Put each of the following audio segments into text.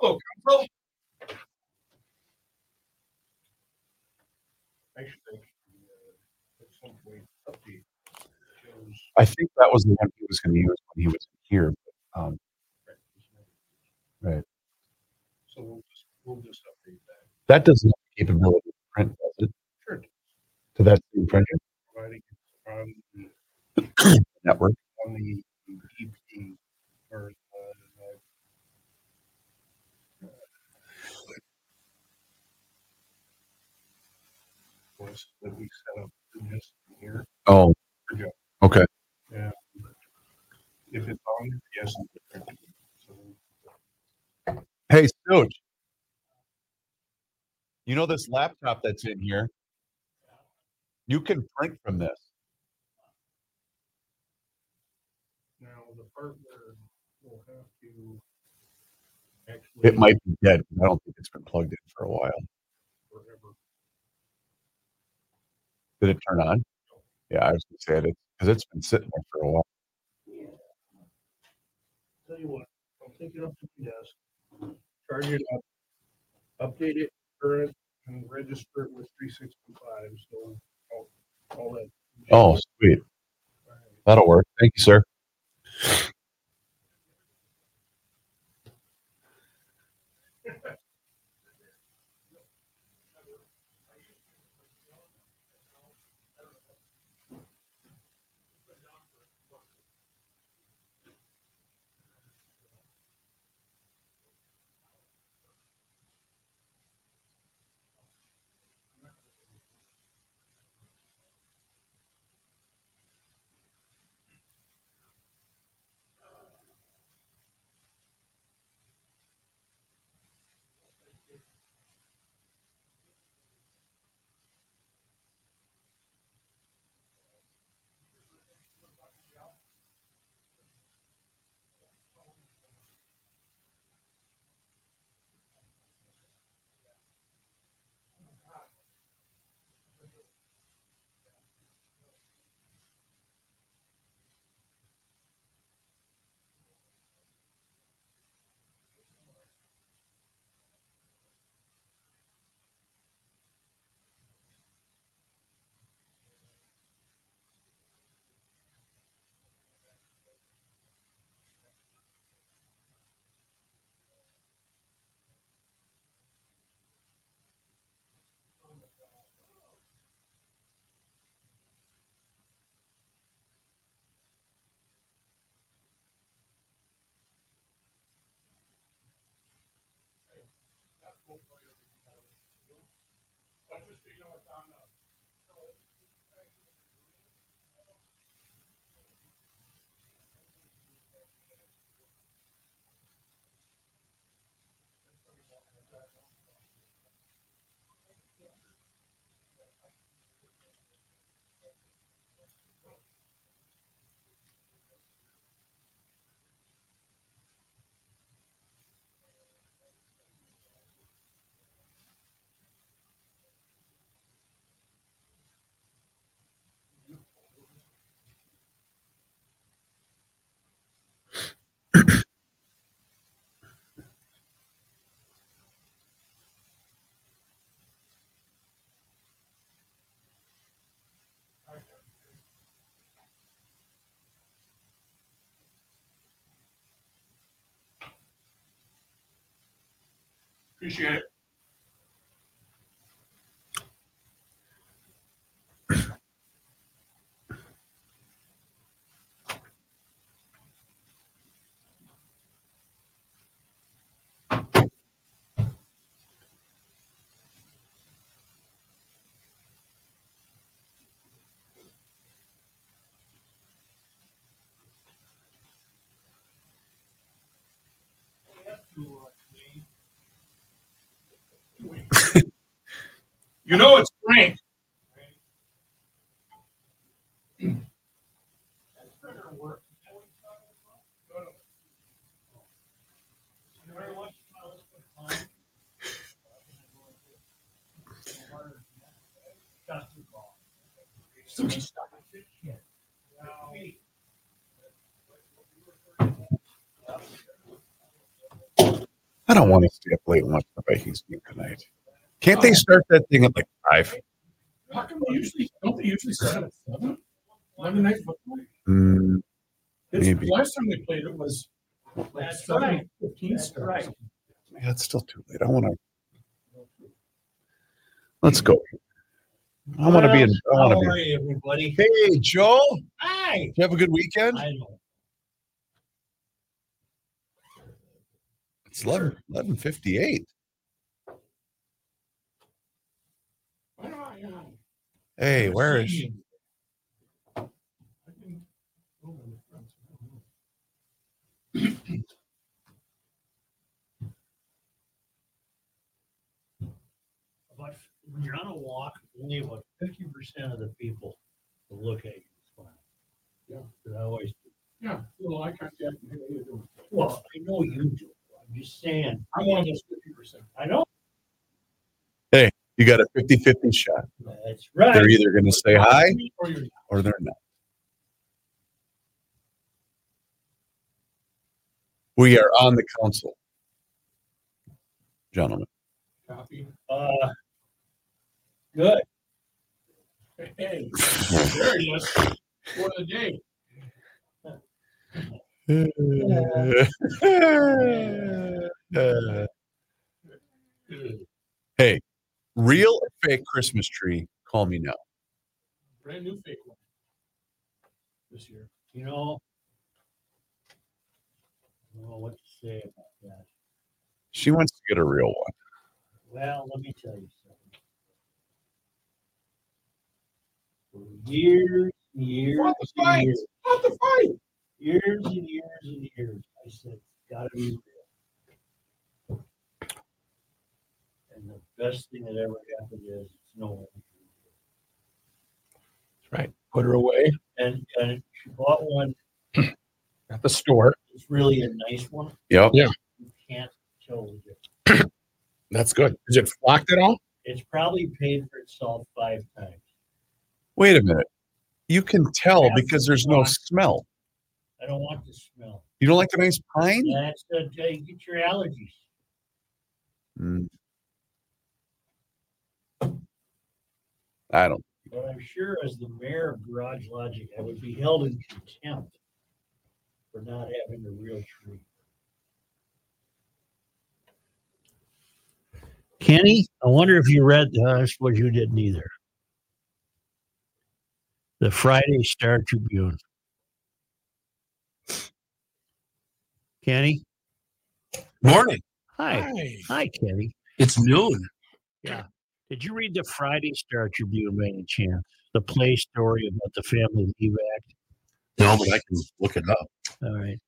Hello, council. Actually, uh, at some point, update shows I think that was the one he was going to use when he was here. but, Um, Right. So we'll just, we'll just update that. that doesn't have the capability to print, does it? Sure. To that same printer Providing it's on the, network. on the EP or, uh, was that we set this here. Oh, okay. Yeah. If it's on, yes. So Hey, Stooge. You know this laptop that's in here? You can print from this. now the partner will have to actually. It might be dead. I don't think it's been plugged in for a while. Forever. Did it turn on? Yeah, I was gonna say it because it's been sitting there for a while. Tell you what, I'll take it up to the desk, charge it up, update it, current, and register it with three sixty-five, so all, all that. Oh, sweet. That'll work. Thank you, sir. Yeah. Appreciate it. You know it's Frank. I don't want to stay up late and watch the Vikings game tonight. Can't they start that thing at like five? How come they usually, don't they usually start at seven? Monday night football? Mm, Maybe. last time they played it was like That's seven right. fifteen That's start. right. yeah, it's still too late. I want to. Let's go. I want to be. In, I want How to are be. you, everybody? Hey, Joe. Hi. Did you have a good weekend? I know. It's 11, 1158. Hey, where is she? But when you're on a walk, only about fifty percent of the people will look at you. and smile. Yeah. But I always, Yeah, little eye contact. and, Hey, how you doing? well, I know you do. I'm just saying, I'm one of those fifty percent. I know. You got a 50 50 shot. That's right. They're either going to say hi Or they're not. We are on the council, gentlemen. copy. Uh, good. Hey, there it is. For the day. hey, real or fake Christmas tree? Call me now. Brand new fake one. This year. You know, I don't know what to say about that. She wants to get a real one. Well, let me tell you something. For years, and years, What the and fight? years, Not the fight. years and years and years, I said, it's gotta be real. And the best thing that ever happened is it's no one. Right. Put her away And, and she bought one, at the store. it's really a nice one. Yep. Yeah. You can't tell the difference. That's good. Is it flocked at all? It's probably paid for itself five times. Wait a minute. You can tell Yeah. because there's no smell. I don't want the smell. You don't like the nice pine? That's, uh, you get your allergies. Mm. I don't. But I'm sure as the mayor of Garage Logic, I would be held in contempt for not having a real tree. Kenny, I wonder if you read, uh, I suppose you didn't either. The Friday Star Tribune. Kenny? Morning. Hi. Hi, Kenny. It's noon. Did you read the Friday Star Tribune by any chance? The play story about the Family Leave Act? No, but I can look it up. All right.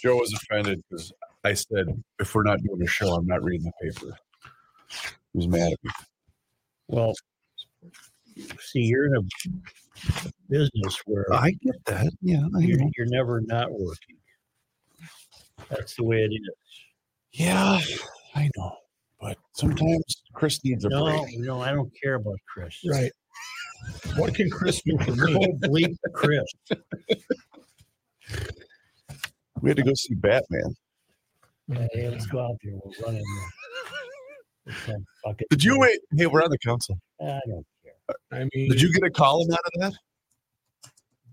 Joe was offended because I said, if we're not doing a show, I'm not reading the paper. He was mad at me. Well, see, you're in a business where I get that. Yeah. I you're, you're never not working. That's the way it is. Yeah, I know. But sometimes Chris needs a No, break. no, I don't care about Chris. Right. What can Chris do for me? Bleep Chris. We had to go see Batman. Hey, let's go out there. We'll run in there. Did you wait? Hey, we're on the council. I don't. I mean, Did you get a column out of that?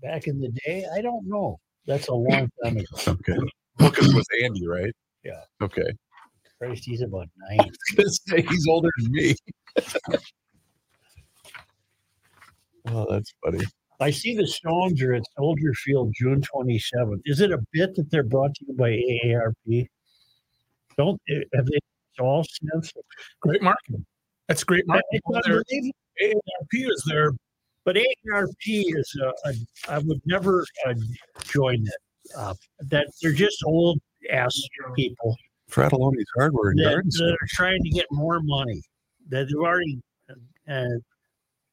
Back in the day, I don't know. That's a long time ago. Okay. Well, 'cause it was Andy, right? Yeah. Okay. Christ, he's about nine. say he's older than me. oh, that's funny. I see the Stones are at Soldier Field June 27th. Is it a bit that they're brought to you by AARP? Don't eh, have they all since? great marketing. That's great marketing. It's Well. AARP is there, But AARP is a, a I would never uh, join that. Uh, that they're just old ass people Fratallone's Hardware and that, Garden that Store. are trying to get more money. That they've already. Uh,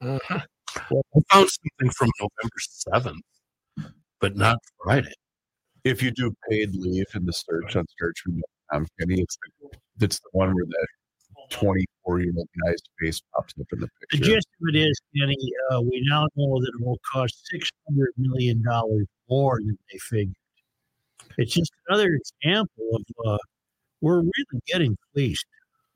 Uh-huh. I found something from November 7th, but not Friday. If you do paid leave in the search on search from um, Kenny, it's the, it's the one where that 24 four-year-old guy's face pops up in the picture. The gist of it is, Kenny, uh, we now know that it will cost six hundred million dollars more than they figured. It's just another example of uh, we're really getting fleeced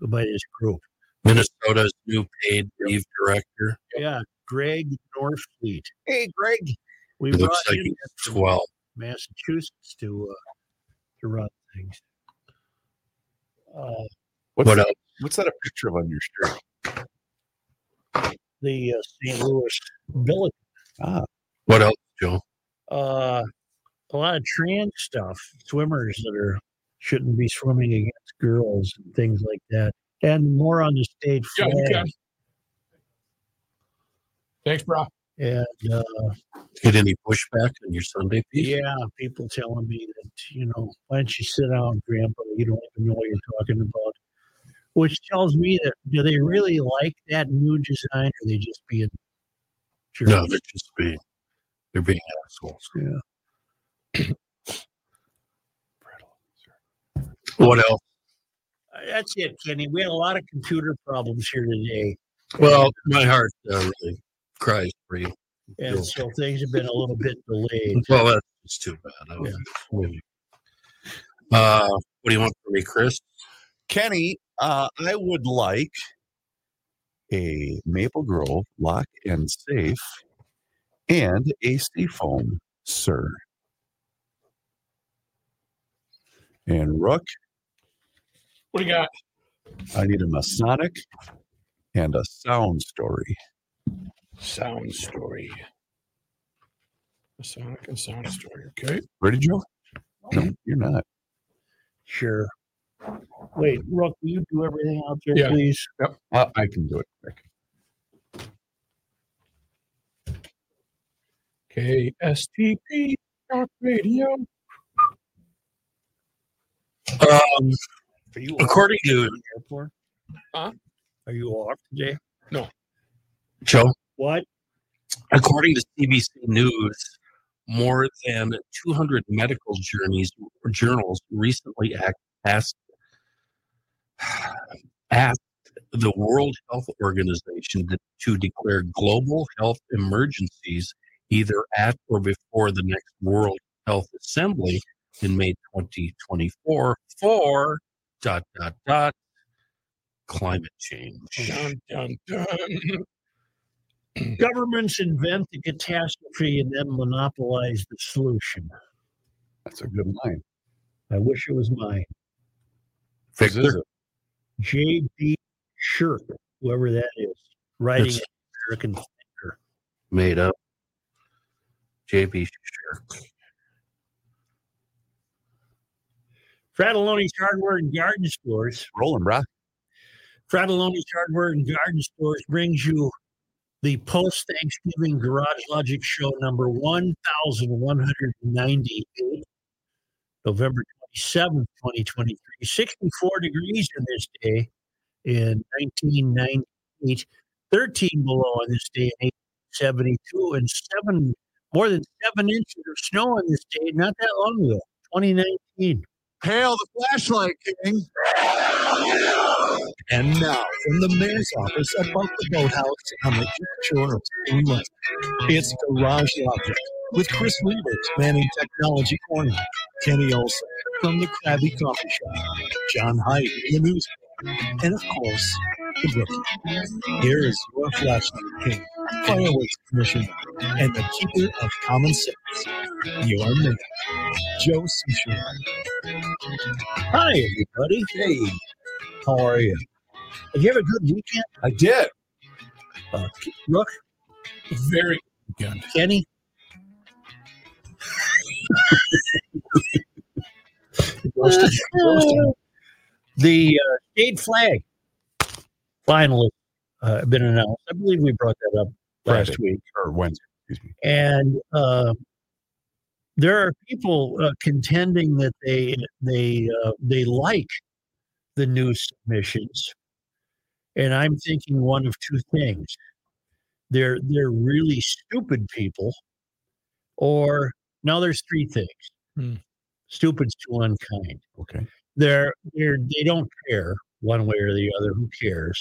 by this group. Minnesota's new paid leave director. Yeah, Greg Norfleet. Hey, Greg. We He brought looks like him he's 12. Massachusetts to uh, to run things. Uh, What's, What that, else? what's that a picture of on your shirt? the uh, St. Louis Billet. Ah, What else, Joe? uh, a lot of trans stuff, swimmers that are shouldn't be swimming against girls and things like that, and more on the state flag. you can. Thanks, bro. And uh, Get any pushback on your Sunday piece? yeah, people telling me that you know, why don't you sit down, Grandpa? You don't even know what you're talking about. Which tells me that do they really like that new design, or are they just being jerks? No, they're just being they're being assholes. Yeah. What else? Uh, That's it, Kenny. We had a lot of computer problems here today. Well, my heart uh, really cries for you. And Cool. so things have been a little bit delayed. Well, that's too bad. I was- maybe. Uh, what do you want from me, Chris? Kenny, uh, I would like a Maple Grove lock and safe and a seafoam, sir. And Rook, What do you got? I need a Masonic and a sound story. Sound story. A Sonic and sound story. Okay. Ready, Joe? No, you're not. Sure. Wait, Rook, will you do everything out there, Yeah. please? Uh, I can do it quick. KSTP Talk Radio. Um, Are you according to the airport? Huh? Are you off today? No. Joe, What? according to CBC News, more than 200 medical journeys journals recently act, asked asked the World Health Organization to, to declare global health emergencies either at or before the next World Health Assembly in May 2024 for dot dot dot climate change. Dun, dun, dun. Governments invent the catastrophe and then monopolize the solution. That's a good line. I wish it was mine. This Victor, it. J.B. Shurk, whoever that is, writing American made up. JB Shurk. Fratallone's Hardware and Garden Stores. Rolling, brah. Fratallone's Hardware and Garden Stores brings you the post Thanksgiving Garage Logic Show number 1198, November 27th, 2023. 64 degrees in this day in 1998, 13 below on this day in 1872, and seven more than seven inches of snow on this day not that long ago, 2019. Hail the flashlight king. And now, from the mayor's office above the boathouse on the shore of it's Garage Logic with Chris Reuvers manning Technology Corner, Kenny Olson from the Krabby Coffee Shop, John Hyde the news, and of course, the rookie. Here is your flashlight king, fireworks commissioner, and the keeper of common sense, your mayor, Joe Soucheray. Hi, everybody. Hey, How are you? Did you have a good weekend, I did. uh, Rook, Very good. Kenny? The uh, state flag finally uh, been announced. I believe we brought that up last Friday. week. Or Wednesday, excuse me. and uh, there are people uh, contending that they they uh, they like the new submissions, and I'm thinking one of two things: they're they're really stupid people, or now there's three things. Hmm. Stupid's too unkind. Okay. They're they're they don't care one way or the other. Who cares?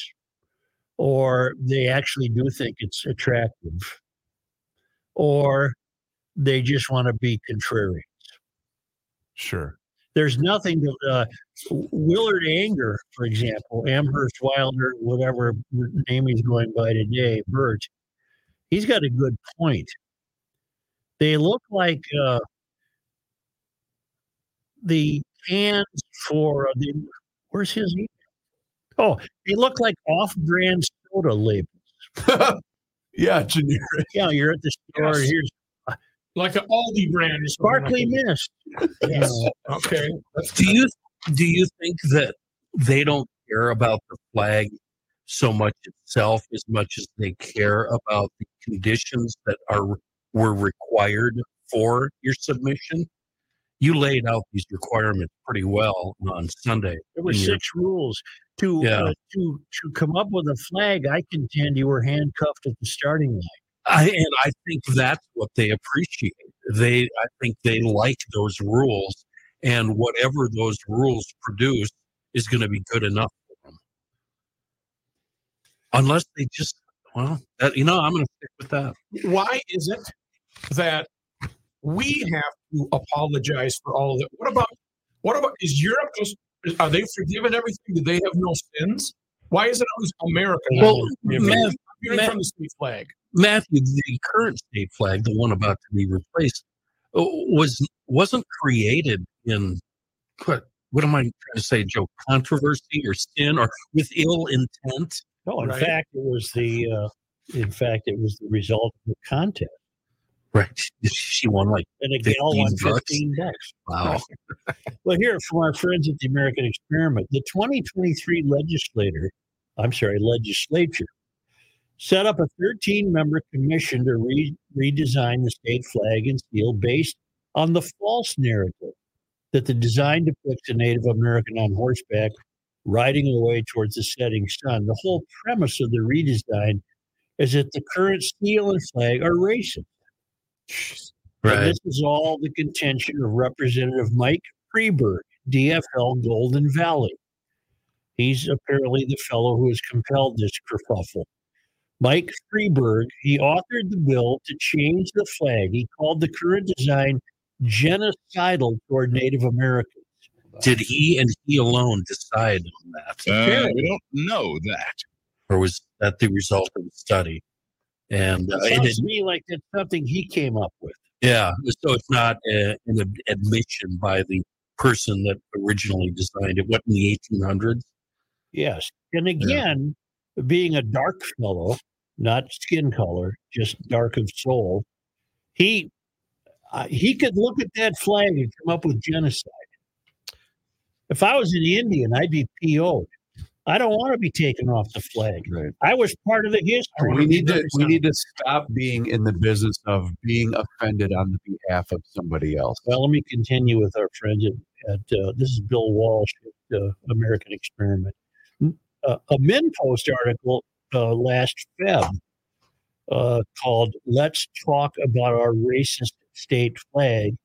or they actually do think it's attractive, or they just want to be contrary. Sure. There's nothing to uh, Willard Anger, for example, Amherst Wilder, whatever name he's going by today, Bert. He's got a good point. They look like uh, the cans for uh, the. Where's his? email? Oh, they look like off-brand soda labels. yeah, generic. Yeah, you're at the store. Yes. Here's Like an Aldi brand. sparkly mist. that. Yes. Okay. That's Do you do you think that they don't care about the flag so much itself as much as they care about the conditions that are were required for your submission? You laid out these requirements pretty well on Sunday. There were in your- six rules to Yeah. uh, to to come up with a flag. I contend you were handcuffed at the starting line. I, and I think that's what they appreciate. They, I think they like those rules, and whatever those rules produce is going to be good enough for them. Unless they just, well, that, you know, I'm going to stick with that. why is it that we have to apologize for all of it? What about what about is Europe just are they forgiven everything? Do they have no sins? Why is it always America? Well, I'm Matt, hearing Matt- from the state flag. Matthew, the current state flag, the one about to be replaced, uh, was wasn't created in what? What am I trying to say, Joe? Controversy or sin or with ill intent? No, in Right. fact, it was the uh, in fact it was the result of the contest, Right. She won like and a gal won 15 bucks. fifteen bucks. wow. Well, here from our friends at the American Experiment, the 2023 legislator, I'm sorry, legislature, set up a 13 member commission to re- redesign the state flag and seal based on the false narrative that the design depicts a Native American on horseback riding away towards the setting sun. The whole premise of the redesign is that the current seal and flag are racist. And this is all the contention of Representative Mike Freiberg, DFL Golden Valley. He's apparently the fellow who has compelled this kerfuffle. Mike Freiberg, he authored the bill to change the flag. He called the current design genocidal toward Native Americans. Did he and he alone decide on that? Uh, we don't know that. or was that the result of the study? And uh, It sounds to me like it's something he came up with. yeah, so it's not uh an admission by the person that originally designed it. What in the 1800s? Yes. And again, being a dark fellow, not skin color, just dark of soul, he uh, he could look at that flag and come up with genocide. If I was an Indian, I'd be PO'd. I don't want to be taken off the flag. Right. I was part of the history. We need to we need to stop being in the business of being offended on the behalf of somebody else. Well, let me continue with our friends at, at uh, this is Bill Walsh at uh, American Experiment. Uh, a Min Post article uh, last Feb uh, called "Let's Talk About Our Racist State Flag,"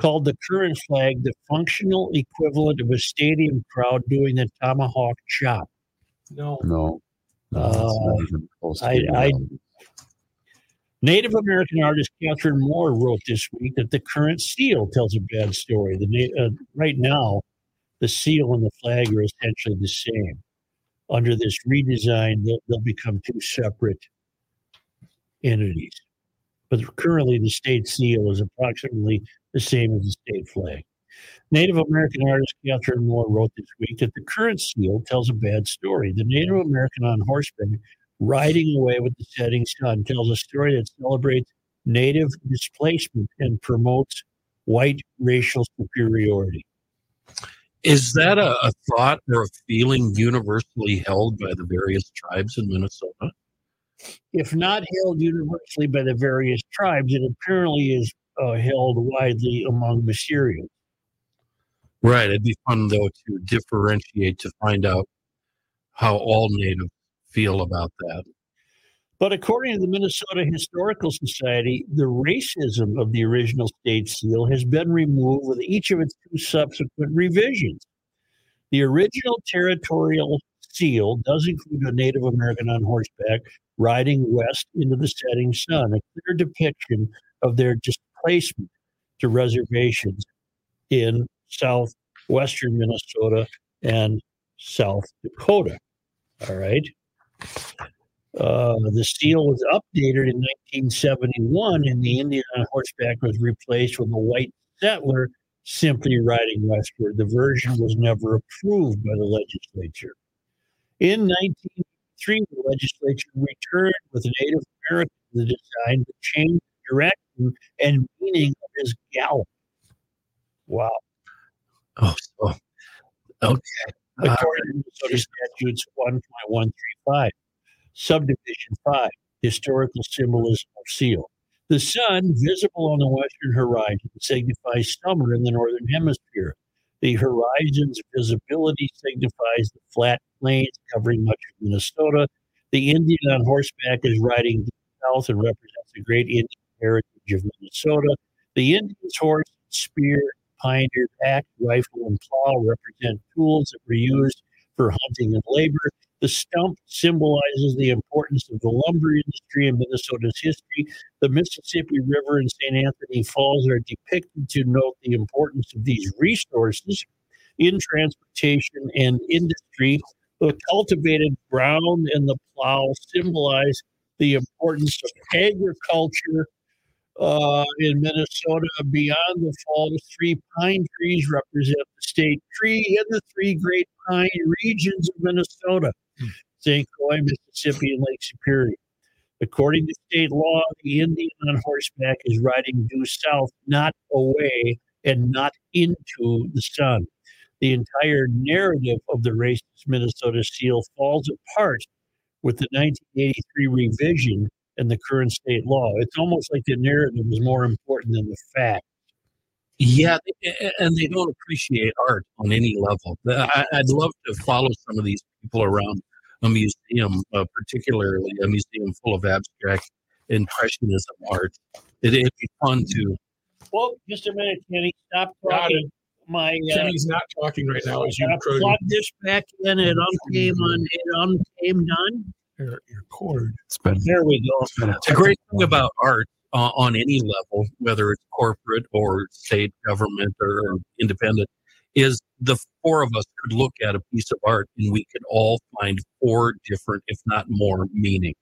called the current flag the functional equivalent of a stadium crowd doing the tomahawk chop. No. No. no Uh, it's not even close to I- I- Native American artist Catherine Moore wrote this week that the current seal tells a bad story. The uh, right now, the seal and the flag are essentially the same. Under this redesign, they'll, they'll become two separate entities. But currently, the state seal is approximately the same as the state flag. Native American artist Catherine Moore wrote this week that the current seal tells a bad story. The Native American on horseback riding away with the setting sun tells a story that celebrates native displacement and promotes white racial superiority. Is that a, a thought or a feeling universally held by the various tribes in Minnesota? If not held universally by the various tribes, it apparently is uh, held widely among Massyrians. Right. It'd be fun though to differentiate to find out how all Native feel about that. But according to the Minnesota Historical Society, the racism of the original state seal has been removed with each of its two subsequent revisions. The original territorial seal does include a Native American on horseback riding west into the setting sun, a clear depiction of their displacement to reservations in southwestern Minnesota and South Dakota. All right. Uh, the seal was updated in 1971, and the Indian on horseback was replaced with a white settler simply riding westward. The version was never approved by the legislature. In 1903, the legislature returned with Native American the design to change direction and meaning of his gallop. Wow. Oh, so okay. Uh, According to Minnesota statutes 1.135, subdivision 5, historical symbolism of seal. The sun, visible on the western horizon, signifies summer in the northern hemisphere. The horizon's visibility signifies the flat plains covering much of Minnesota. The Indian on horseback is riding south and represents the great Indian heritage of Minnesota. The Indian's horse, spear, pioneer, axe, rifle, and plow represent tools that were used for hunting and labor. The stump symbolizes the importance of the lumber industry in Minnesota's history. The Mississippi River and St. Anthony Falls are depicted to note the importance of these resources in transportation and industry. The cultivated ground and the plow symbolize the importance of agriculture uh, in Minnesota. Beyond the falls, three pine trees represent the state tree and the three great pine regions of Minnesota St. Croix, Mississippi, and Lake Superior. According to state law, the Indian on horseback is riding due south, not away and not into the sun. The entire narrative of the racist Minnesota seal falls apart with the 1983 revision and the current state law. It's almost like the narrative is more important than the fact. Yeah, and they don't appreciate art on any level. I, I'd love to follow some of these people around a museum, uh, particularly a museum full of abstract impressionism art. It, it'd be fun to. Well, just a minute, Kenny. Stop Got talking. My uh, Kenny's not talking right now as you uh, plug this back in. It uncame on. It uncame done. Your, your cord. There we go. it's been a The great thing about art uh, on any level, whether it's corporate or state government or independent, is the four of us could look at a piece of art and we could all find four different, if not more, meanings.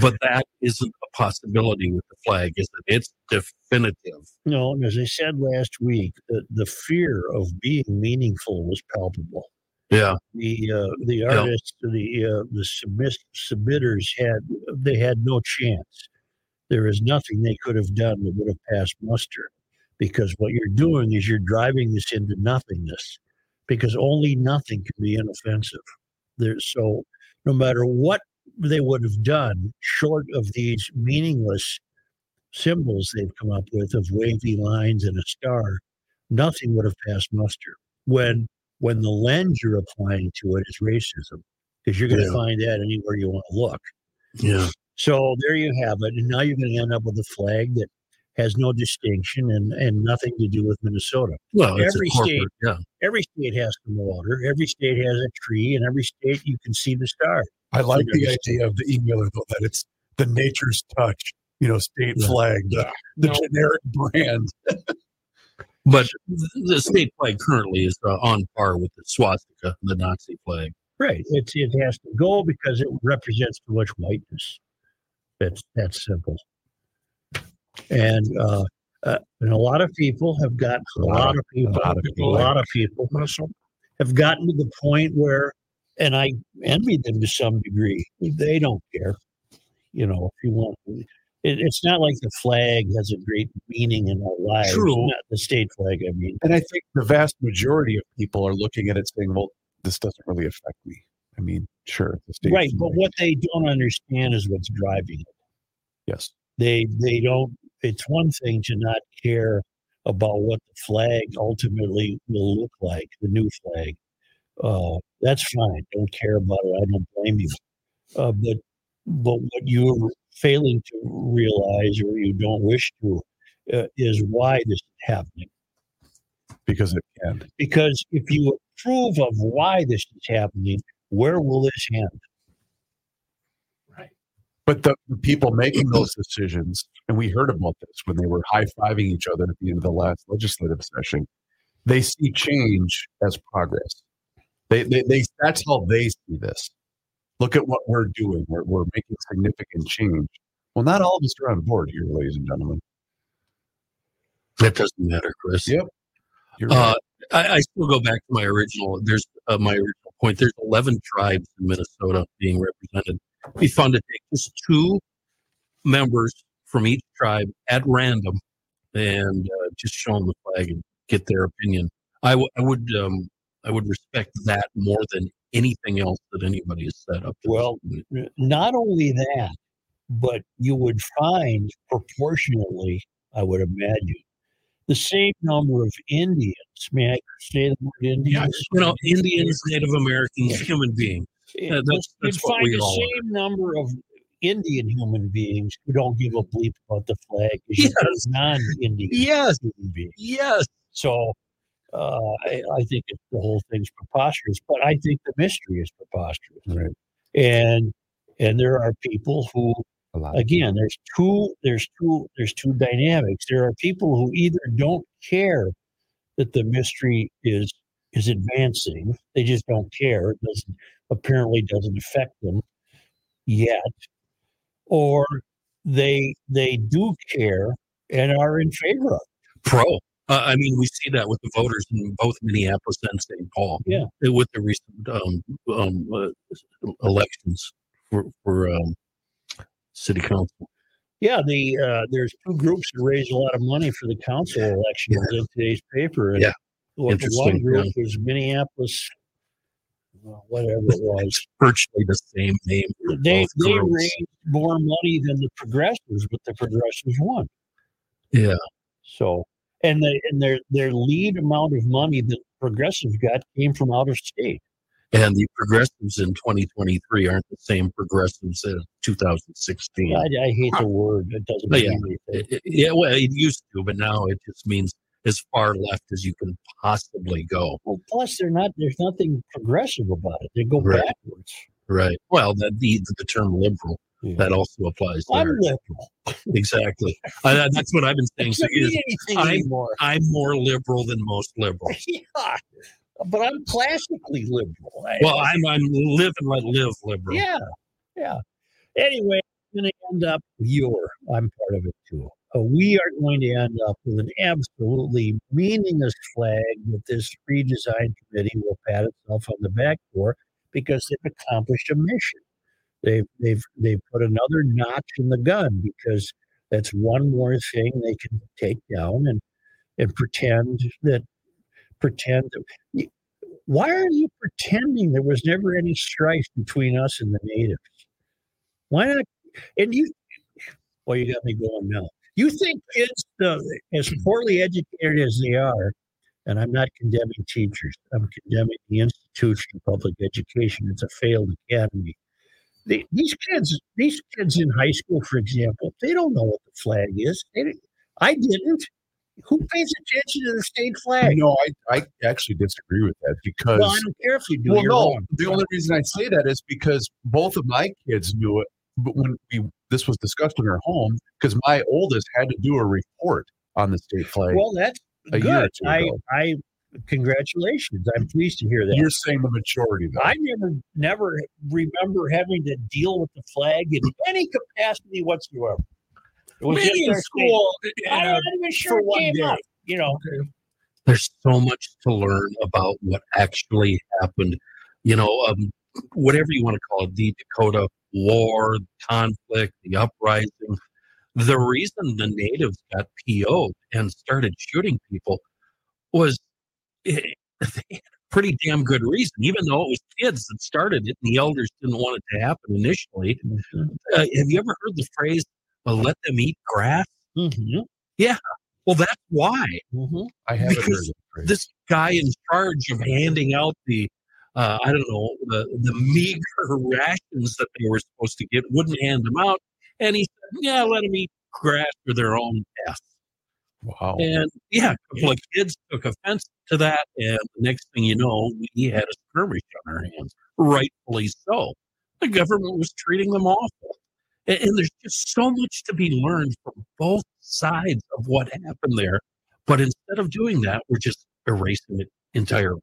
But that isn't a possibility with the flag, is it? It's definitive. No, and as I said last week, the, the fear of being meaningful was palpable. Yeah. The uh, the artists, the uh, the submiss- submitters had they had no chance. There is nothing they could have done that would have passed muster, because what you're doing is you're driving this into nothingness, because only nothing can be inoffensive. There, so no matter what they would have done, short of these meaningless symbols they've come up with of wavy lines and a star, nothing would have passed muster. When when the lens you're applying to it is racism, because you're going to Yeah. find that anywhere you want to look. Yeah. So there you have it, and now you're going to end up with a flag that has no distinction and and nothing to do with Minnesota. Well, it's Every a state- yeah. Every state has some water. Every state has a tree, and every state you can see the star. I like the idea of the emailer though that it's the nature's touch, you know, state Yeah. flag, the, the No. generic brand. But the state flag currently is uh, on par with the swastika, the Nazi flag. Right. It's it has to go because it represents too much whiteness. That's that's simple. And uh, uh, and a lot of people have got a lot of people, lot of a people. lot of people have gotten to the point where, and I envy them to some degree. They don't care. You know, if you want, it, it's not like the flag has a great meaning in our lives. True. Not the state flag. I mean, And I think the vast majority of people are looking at it saying, well, this doesn't really affect me. I mean, sure, the state. right. But what they don't understand is what's driving it. yes. they they don't it's one thing to not care about what the flag ultimately will look like the new flag uh, that's fine don't care about it i don't blame you uh, but but what you're failing to realize or you don't wish to uh, is why this is happening Because it can. because if you approve of why this is happening where will this end? Right. But the, the people making those decisions, and we heard about this when they were high fiving each other at the end of the last legislative session, they see change as progress. They, they, they that's how they see this. Look at what we're doing. We're, we're making significant change. Well, not all of us are on board here, ladies and gentlemen. That doesn't matter, Chris. Yep. You're Uh. I, I still go back to my original. There's uh, my original point. There's 11 tribes in Minnesota being represented. It'd be fun to take just two members from each tribe at random and uh, just show them the flag and get their opinion. I, w- I would um, I would respect that more than anything else that anybody has said up to Well. Not only that, but you would find proportionately, I would imagine, the same number of Indians. May I say the word Indians? you know, Indians, Native Americans, human beings. Yeah, that's- you'd find the all are. same number of Indian human beings who don't give a bleep about the flag as Yes. non-Indian Yes, human beings. yes. So uh, I, I think it, the whole thing's preposterous, but I think the mystery is preposterous. Right. And and there are people who again there's two there's two there's two dynamics. There are people who either don't care that the mystery is is advancing. They just don't care. It doesn't apparently doesn't affect them yet. Or they they do care and are in favor of it. pro. Uh, I mean, we see that with the voters in both Minneapolis and St. Paul. Yeah. Uh, With the recent um, um, uh, elections for, for um, city council. Yeah, the uh, there's two groups that raise a lot of money for the council elections in today's paper. And Yeah, One, interesting, one group yeah. was Minneapolis, well, whatever it was. Virtually the same name. they they raised more money than the progressives, but the progressives won. Yeah. So and the and their their lead amount of money that progressives got came from out of state. And the progressives in 2023 aren't the same progressives as 2016. I, I hate the word; it doesn't Oh, mean yeah. anything. It- yeah, well, it used to, but now it just means as far left as you can possibly go. Well, plus they're not. There's nothing progressive about it. They go Right. backwards. Right. Well, the the, the term liberal Yeah. that also applies I'm liberal. Exactly. I, that's what I've been saying for Doesn't years. mean anything I'm-. I'm more liberal than most liberals. yeah, but I'm classically liberal. Well, I'm I'm live and let live liberal. yeah, yeah. Anyway, I'm going to end up. You're. I'm part of it too. Uh, we are going to end up with an absolutely meaningless flag that this redesign committee will pat itself on the back for because they've accomplished a mission. They've they've they've put another notch in the gun because that's one more thing they can take down and and pretend that pretend that why are you pretending there was never any strife between us and the natives? Why not and you well you got me going now. You think kids uh, as poorly educated as they are and i'm not condemning teachers i'm condemning the institution of public education it's a failed academy they, these kids these kids in high school for example they don't know what the flag is didn't- i didn't who pays attention to the state flag No, I, I actually disagree with that because well, I don't care if you do. well, no. wrong. The only reason I say that is because both of my kids knew it, but when we this was discussed in our home, because my oldest had to do a report on the state flag. Well, that's a year or good. I. I, congratulations. I'm pleased to hear that. You're saying the majority, though. I never, never remember having to deal with the flag in any capacity whatsoever. It was Maybe in school. I'm not even sure it came day. up. You know, There's so much to learn about what actually happened. You know, um, whatever you want to call it, the Dakota War, the conflict, the uprising. The reason the natives got PO'd and started shooting people was a pretty damn good reason, even though it was kids that started it and the elders didn't want it to happen initially. Uh, have you ever heard the phrase, well, let them eat grass? Mhm, Well, that's why. mhm. I heard because this guy in charge of handing out the uh, I don't know the the meager rations that they were supposed to get wouldn't hand them out, and he said, "Yeah, let them eat grass for their own death." Wow. And yeah, a couple of kids took offense to that. And the next thing you know, we had a skirmish on our hands, rightfully so. The government was treating them awful. And, and there's just so much to be learned from both sides of what happened there. But instead of doing that, we're just erasing it entirely,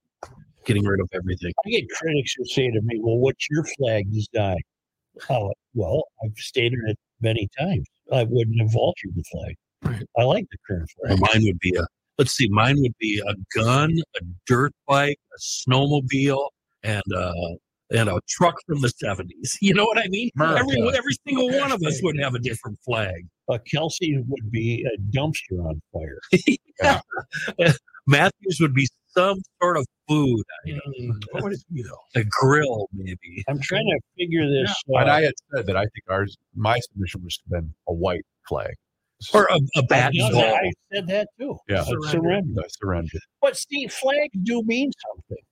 getting rid of everything. I get critics who say to me, "Well, what's your flag design?" Oh, well, I've stated it many times. I wouldn't have altered the flag. Right. I like the current Well, mine would be a let's see, mine would be a gun, a dirt bike, a snowmobile, and uh and a truck from the seventies. You know what I mean? America. Every every single one of us would have a different flag. Uh, Kelsey would be a dumpster on fire. Yeah. Matthews would be some sort of food, item, What would it be though? a grill maybe. I'm trying to figure this. and uh, I had said that I think ours, my submission was to been a white flag. Or a, a bat I, ball. I said that too. Yeah. I surrender. Surrender. But see, flags do mean something.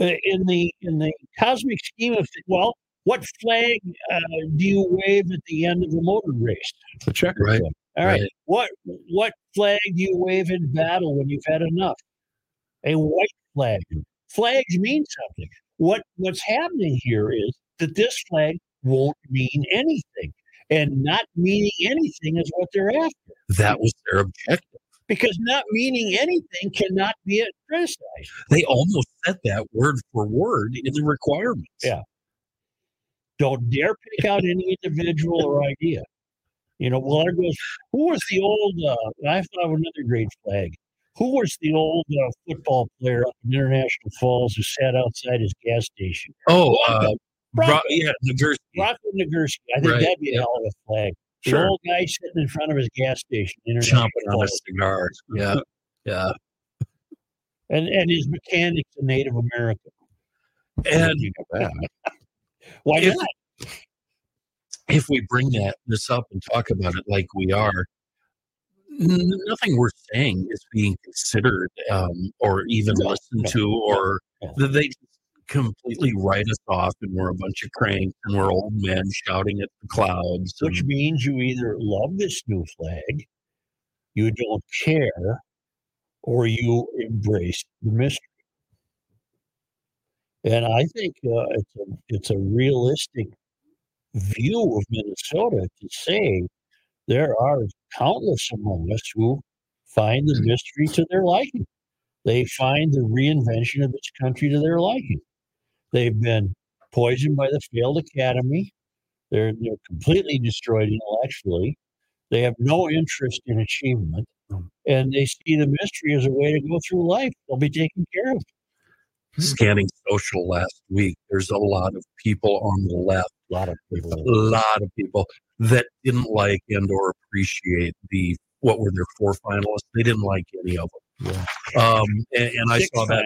Uh, in the in the cosmic scheme of things, well, what flag uh, do you wave at the end of a motor race? The checker Right. flag. All right. Right. What what flag do you wave in battle when you've had enough? A white flag. Flags mean something. What what's happening here is that this flag won't mean anything. And not meaning anything is what they're after. That was their objective. Because not meaning anything cannot be criticized. They almost said that word for word in the requirements. Yeah. Don't dare pick out any individual or idea. You know, well, there goes, who was the old, uh, I thought of another great flag. Who was the old uh, football player up in International Falls who sat outside his gas station? Oh, uh, Bronko. Bro- yeah, Nagurski. Bronko Nagurski. I think Right, that'd be a hell of a flag. The Sure. old guy sitting in front of his gas station. Chomping on a cigar. Yeah, yeah. And, and his mechanic's a Native American. And Why If- not? if we bring that this up and talk about it like we are, nothing we're saying is being considered um, or even listened to, or that they just completely write us off and we're a bunch of cranks and we're old men shouting at the clouds. which means you either love this new flag, you don't care, or you embrace the mystery. And I think uh, it's a it's a realistic view of Minnesota to say there are countless among us who find the mystery to their liking. They find the reinvention of this country to their liking. They've been poisoned by the failed academy. They're they're completely destroyed intellectually. They have no interest in achievement, and they see the mystery as a way to go through life. They'll be taken care of. scanning social last week, there's a lot of people on the left, A lot of people. a lot of people that didn't like and or appreciate the what were their four finalists. They didn't like any of them. Yeah. Um, and, and I Six saw that.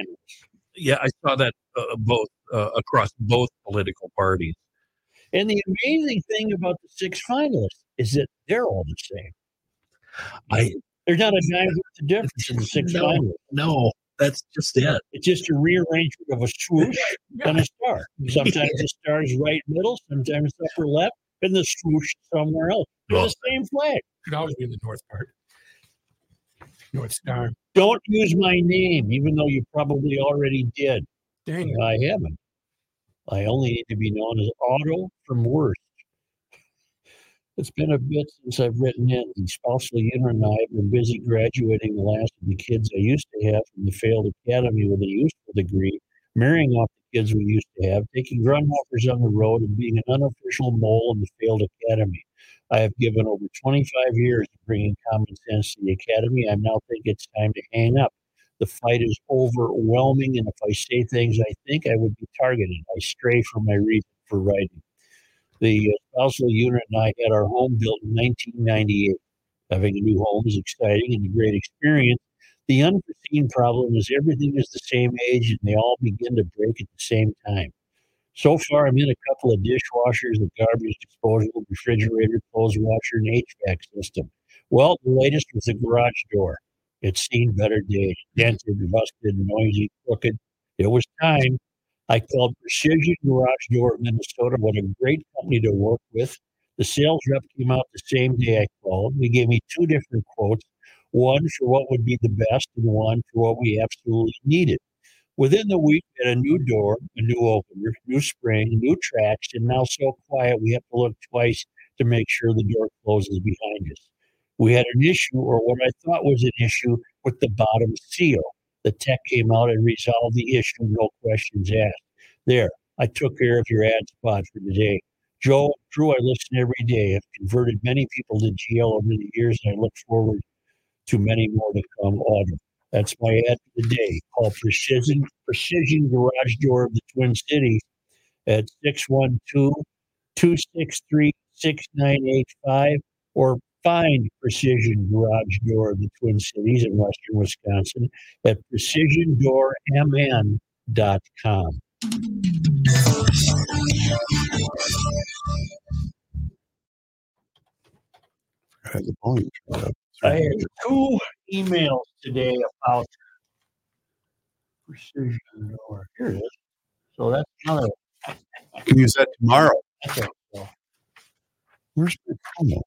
Finalists. Yeah, I saw that uh, both uh, across both political parties. And the amazing thing about the six finalists is that they're all the same. I There's not a dime worth of difference in the six No. finalists. no, that's just it. It's just a rearrangement of a swoosh and a star. Sometimes the star is right middle, sometimes upper left, and the swoosh somewhere else. They're Well, the same flag. Could always be in the north part. North Star. Don't use my name, even though you probably already did. Dang it. I haven't. I only need to be known as Otto from Worst. It's been a bit since I've written in. Spousal unit and I have been busy graduating the last of the kids I used to have from the failed academy with a useful degree, marrying off the kids we used to have, taking Grunhoffers on the road, and being an unofficial mole in the failed academy. I have given over 25 years of bringing common sense to the academy. I now think it's time to hang up. The fight is overwhelming, and if I say things I think, I would be targeted. I stray from my reason for writing. The uh, spousal unit and I had our home built in 1998. Having a new home is exciting and a great experience. The unforeseen problem is everything is the same age and they all begin to break at the same time. So far, I'm in a couple of dishwashers, a garbage disposal, refrigerator, clothes washer, and HVAC system. Well, the latest was the garage door. It's seen better days. Dented, rusted, noisy, crooked. It was time. I called Precision Garage Door of Minnesota. What a great company to work with. The sales rep came out the same day I called. He gave me two different quotes one for what would be the best, and one for what we absolutely needed. Within the week, we had a new door, a new opener, new spring, new tracks, and now so quiet we have to look twice to make sure the door closes behind us. We had an issue, or what I thought was an issue, with the bottom seal. The tech came out and resolved the issue, no questions asked. There, I took care of your ad spot for today. Joe, Drew, I listen every day. I've converted many people to GL over the years, and I look forward to many more to come autumn. That's my ad for the day. Call Precision Precision Garage Door of the Twin Cities at 612-263-6985 or find Precision Garage Door of the Twin Cities in western Wisconsin at precisiondoormn.com. I had the volume. I had two emails today about precision door. Here it is. So that's another. I can use that tomorrow. Okay, so Where's my promo?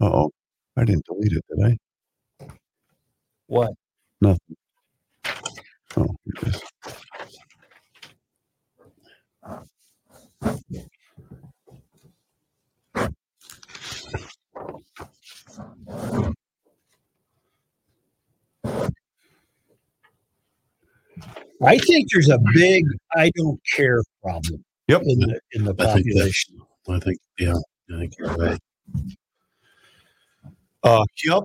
Oh. I didn't delete it, did I? what? Nothing. Oh, here it is. I think there's a big I don't care problem. Yep. In the in the I think that's- population. I think, yeah, I think you're right. Uh, yep.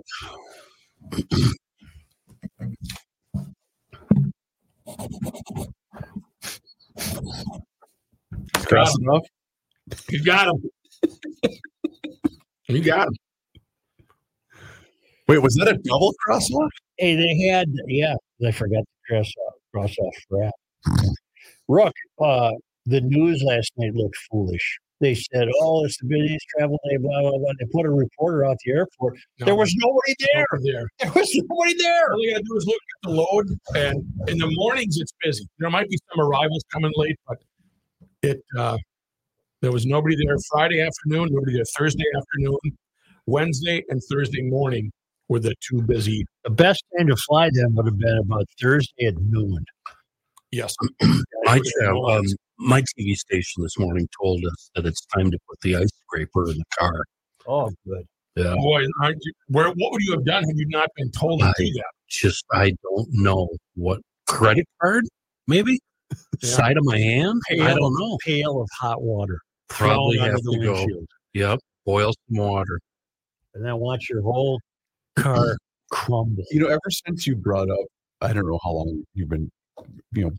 Cross enough? You got him. you got him. Wait, was that a double crosswalk? Hey, they had yeah, I forgot to cross off. Rook, uh, the news last night looked foolish. They said, "Oh, it's the busiest travel day." Blah blah blah. They put a reporter out the airport. No, There was nobody there. nobody there. There was nobody there. All you gotta do is look at the load, and in the mornings it's busy. There might be some arrivals coming late, but it uh, there was nobody there Friday afternoon, nobody there Thursday afternoon, Wednesday and Thursday morning were the too busy. The best time to fly them would have been about Thursday at noon. Yes, My, um, my TV station this morning told us that it's time to put the ice scraper in the car. Oh, good. Yeah. boy, aren't you, where what would you have done had you not been told to do that? Just, I don't know what credit card, maybe Yeah. side of my hand. I don't know. Pail of hot water. Probably have under to the go. Yep. Boil some water. and then watch your whole car crumble. You know, ever since you brought up, I don't know how long you've been, you know,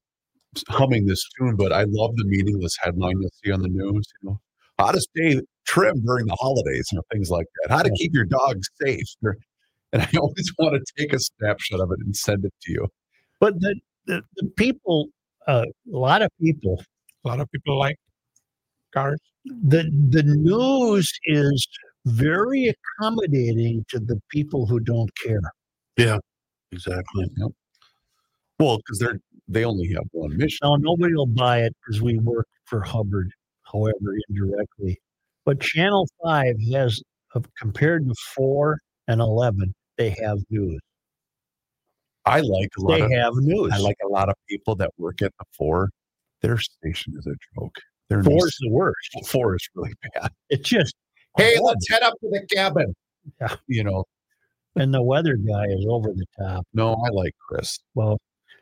humming this tune, but I love the meaningless headline you see on the news. You know, how to stay trim during the holidays, you know, things like that. How to keep your dog safe. And I always want to take a snapshot of it and send it to you. But the, the, the people, uh, a lot of people, A lot of people like cars. the the news is very accommodating to the people who don't care. Yeah, exactly. Well, because they're they only have one mission. Now nobody will buy it because we work for Hubbard, however indirectly. But Channel Five has, compared to four and eleven, they have news. I like a lot They of have news. I like a lot of people that work at the four. Their station is a joke. Their four news- is the worst. four is really bad. It's just Hey, let's head up to the cabin. Yeah. You know, and the weather guy is over the top. no, I like Chris. Well,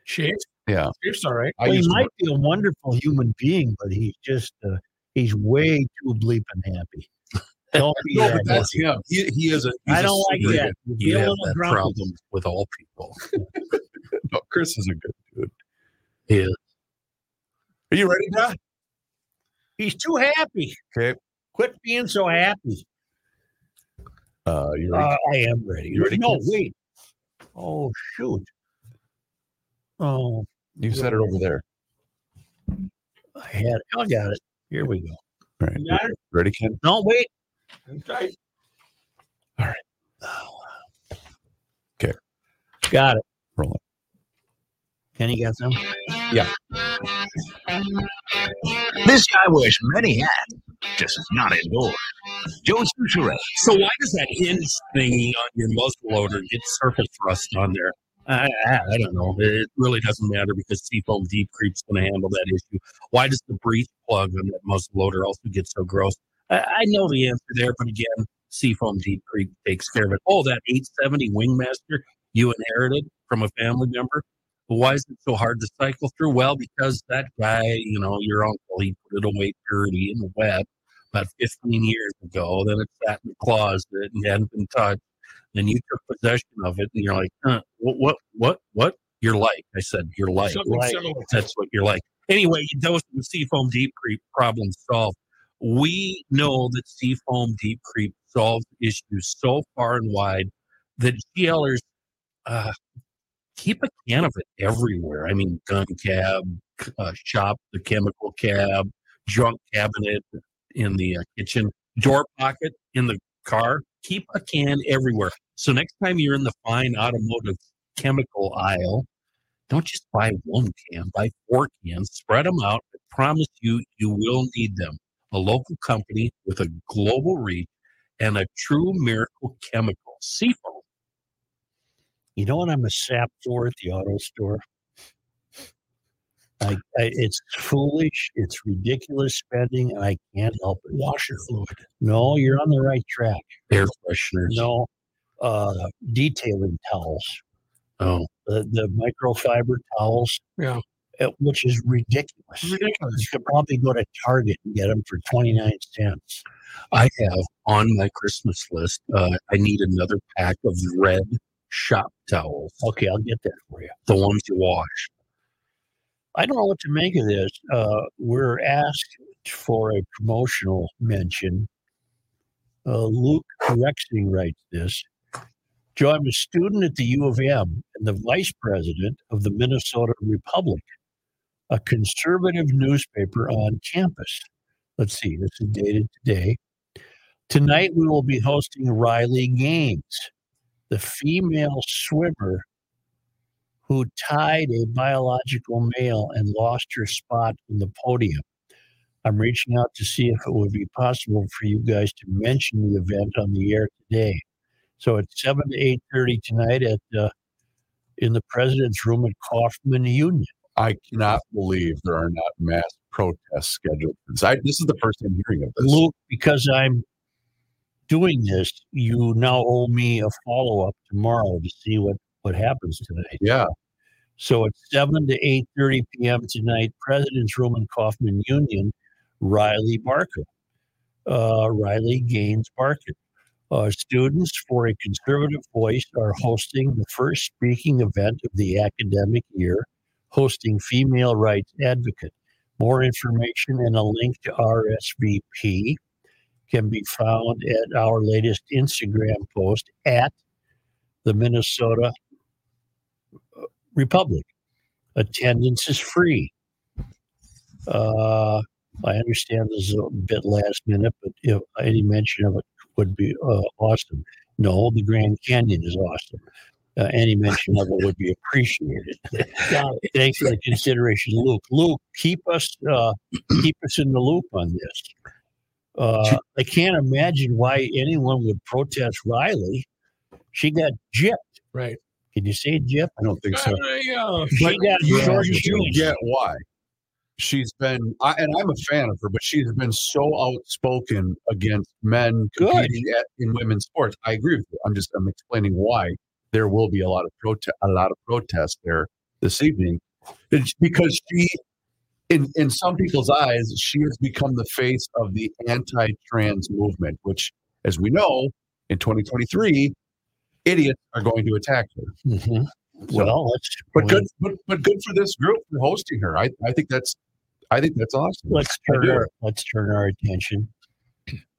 Shapes, Yeah. shapes, all right. Well, he used to might be a wonderful human being, but he's just uh, he's way too bleeping happy. Don't be No, that. but that's him. He, he is a. he's I a don't like super that. good- Be You have that grumpy. problem with all people. No, Chris is a good dude. He is. Are you ready, Brad? He's too happy. Okay. Quit being so happy. Uh, you ready? Uh, I am ready. You ready, No, kids? wait. Oh shoot. Oh, you said it over there. I had it. I got it. Here we go. All right. You got it? Ready, Ken? No, wait. Okay. Okay. Got it. Roll it. Kenny got some? Yeah. This guy wears many hats. Just not indoors. Joe. So why does that hinge thingy on your muzzle loader get surface thrust on there? I, I, I don't know. It really doesn't matter because Seafoam Deep Creep's going to handle that issue. Why does the breech plug on that muzzle loader also get so gross? I, I know the answer there, but again, Seafoam Deep Creep takes care of it. Oh, that 870 Wingmaster you inherited from a family member. Why is it so hard to cycle through? Well, because that guy, you know, your uncle, he put it away dirty and wet about 15 years ago. Then it sat in the closet and hadn't been touched. Then you took possession of it and you're like, huh, what, what, what, what? You're like, I said, you're like, Something like. That's what you're like. Anyway, those are the Seafoam Deep Creep problem solved. We know that Seafoam Deep Creep solves issues so far and wide that GLers uh, keep a can of it everywhere. I mean, gun cab, uh, shop, the chemical cab, junk cabinet in the uh, kitchen, door pocket in the car. Keep a can everywhere. So next time you're in the fine automotive chemical aisle, don't just buy one can, buy four cans, spread them out. I promise you, you will need them. A local company with a global reach and a true miracle chemical, Seafoam. You know what I'm a sap for at the auto store? I, I, it's foolish. It's ridiculous spending, and I can't help it. Washer fluid. No, you're on the right track. Air fresheners. No, uh, detailing towels, Oh, the, the microfiber towels. Yeah. uh, which is ridiculous. Ridiculous. You could probably go to Target and get them for 29 cents. I have on my Christmas list. Uh, I need another pack of red shop towels, Okay, I'll get that for you. the ones you wash. I don't know what to make of this. Uh, we're asked for a promotional mention. Uh, Luke Rexing writes this. Joe, I'm a student at the U of M and the vice president of the Minnesota Republic, a conservative newspaper on campus. Let's see, this is dated today. Tonight we will be hosting Riley Gaines, the female swimmer who tied a biological male and lost her spot on the podium. I'm reaching out to see if it would be possible for you guys to mention the event on the air today. So it's seven to eight thirty tonight at uh, in the president's room at Coffman Union. I cannot believe there are not mass protests scheduled. this. I, this is the first time hearing of this. Luke, because I'm doing this, you now owe me a follow up tomorrow to see what what happens tonight. Yeah, So it's seven to eight thirty p.m. tonight. President's Room in Coffman Union. Riley Barker, uh, Riley Gaines Barker. Uh, students for a conservative voice are hosting the first speaking event of the academic year, hosting female rights advocate. More information and a link to RSVP can be found at our latest Instagram post at the Minnesota Republic. Attendance is free. Uh, I understand this is a bit last minute, but if any mention of it would be uh, awesome. No, the Grand Canyon is awesome. Uh, any mention of it would be appreciated. Thanks for the consideration, Luke. Luke, keep us uh, keep us in the loop on this. Uh, I can't imagine why anyone would protest Riley. She got gypped. Right. Can you say gypped? I don't think so. Uh, She got You, short you fused. get why. She's been, I, and I'm a fan of her, but she's been so outspoken against men competing at, in women's sports. I agree with you. I'm just, I'm explaining why there will be a lot of protest, a lot of protest there this evening. It's because she, in in some people's eyes, she has become the face of the anti-trans movement, which, as we know, in 2023, idiots are going to attack her. Mhm. Well, let's But good, but, but good for this group for hosting her. I, I think that's, I think that's awesome. let's turn our let's turn our attention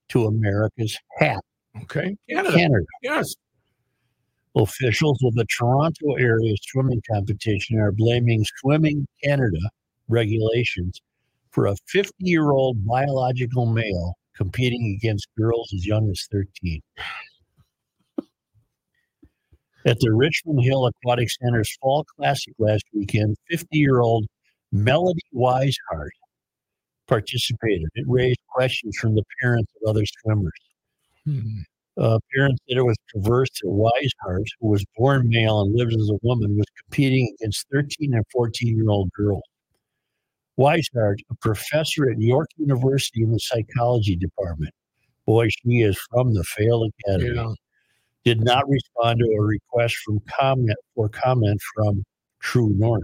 to America's hat, okay. Canada. Canada. Yes. Officials of the Toronto area swimming competition are blaming Swimming Canada regulations for a 50 year old biological male competing against girls as young as 13. At the Richmond Hill Aquatic Center's Fall Classic last weekend, 50 year old Melody Wiseheart participated. It raised questions from the parents of other swimmers. Uh, parents said it was perverse that Wiseheart, who was born male and lives as a woman, was competing against 13 and 14 year old girls. Wiseheart, a professor at York University in the psychology department, boy, she is from the Fail Academy, Yeah. did not respond to a request from comment for comment from True North.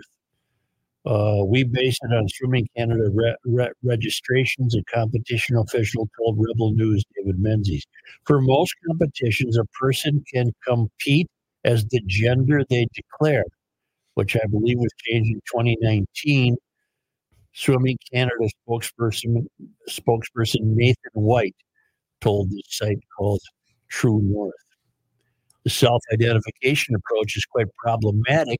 Uh, we base it on Swimming Canada re- re- registrations. A competition official told Rebel News David Menzies. For most competitions, a person can compete as the gender they declare, which I believe was changed in 2019. Swimming Canada spokesperson spokesperson Nathan White told the site called True North. The self-identification approach is quite problematic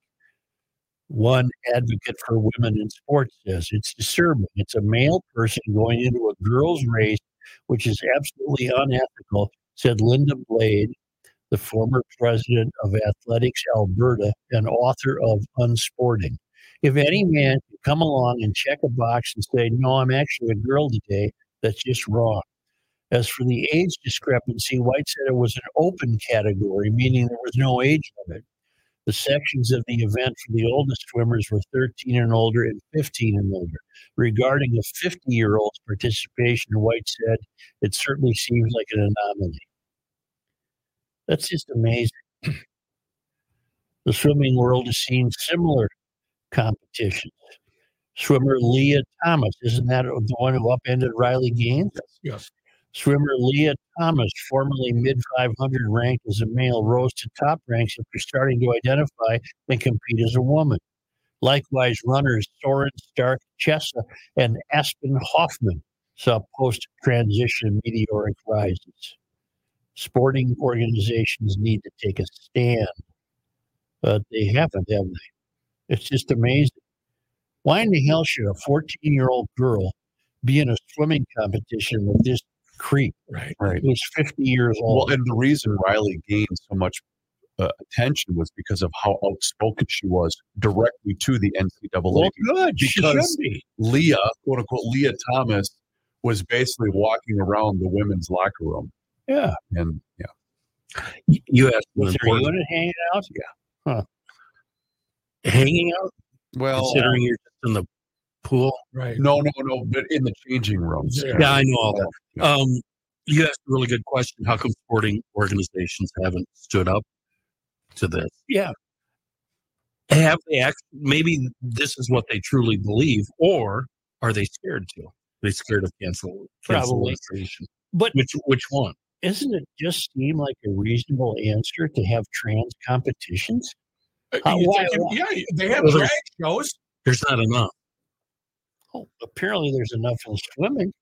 one advocate for women in sports says it's disturbing. It's a male person going into a girls' race, which is absolutely unethical, said Linda Blade, the former president of Athletics Alberta and author of Unsporting. If any man can come along and check a box and say, No, I'm actually a girl today, that's just wrong. As for the age discrepancy, White said it was an open category, meaning there was no age limit. The sections of the event for the oldest swimmers were 13 and older and 15 and older. Regarding a 50 year old's participation, White said it certainly seems like an anomaly. That's just amazing. The swimming world has seen similar competitions. Swimmer Lia Thomas, isn't that the one who upended Riley Gaines? Yes. Swimmer Lia Thomas, formerly mid 500 ranked as a male, rose to top ranks after starting to identify and compete as a woman. Likewise, runners Soren Stark Chessa and Aspen Hoffman saw post transition meteoric rises. Sporting organizations need to take a stand, but they haven't, have they? It's just amazing. Why in the hell should a 14 year old girl be in a swimming competition with this creep Right. Right. who's 50 years old. Well, old? and the reason Riley gained so much uh, attention was because of how outspoken she was directly to the NCAA. Well, good. She should because- be. Lia, quote unquote, Lia Thomas was basically walking around the women's locker room. Yeah. And yeah, You asked an Was there unit hanging out? Hanging out, well, considering you're just in the pool. Right. no, no, no, but in the changing rooms. Yeah. Yeah, I know all that. Yeah. Um, you asked a really good question. How come sporting organizations haven't stood up to this? Yeah. Have they actually? Maybe this is what they truly believe, or are they scared to? they scared of cancel Probably. cancellation. But Which which one? isn't it just seem like a reasonable answer to have trans competitions? Uh, why- think- why- yeah, they have Well, drag there's- shows. There's not enough. Oh, apparently there's enough in swimming.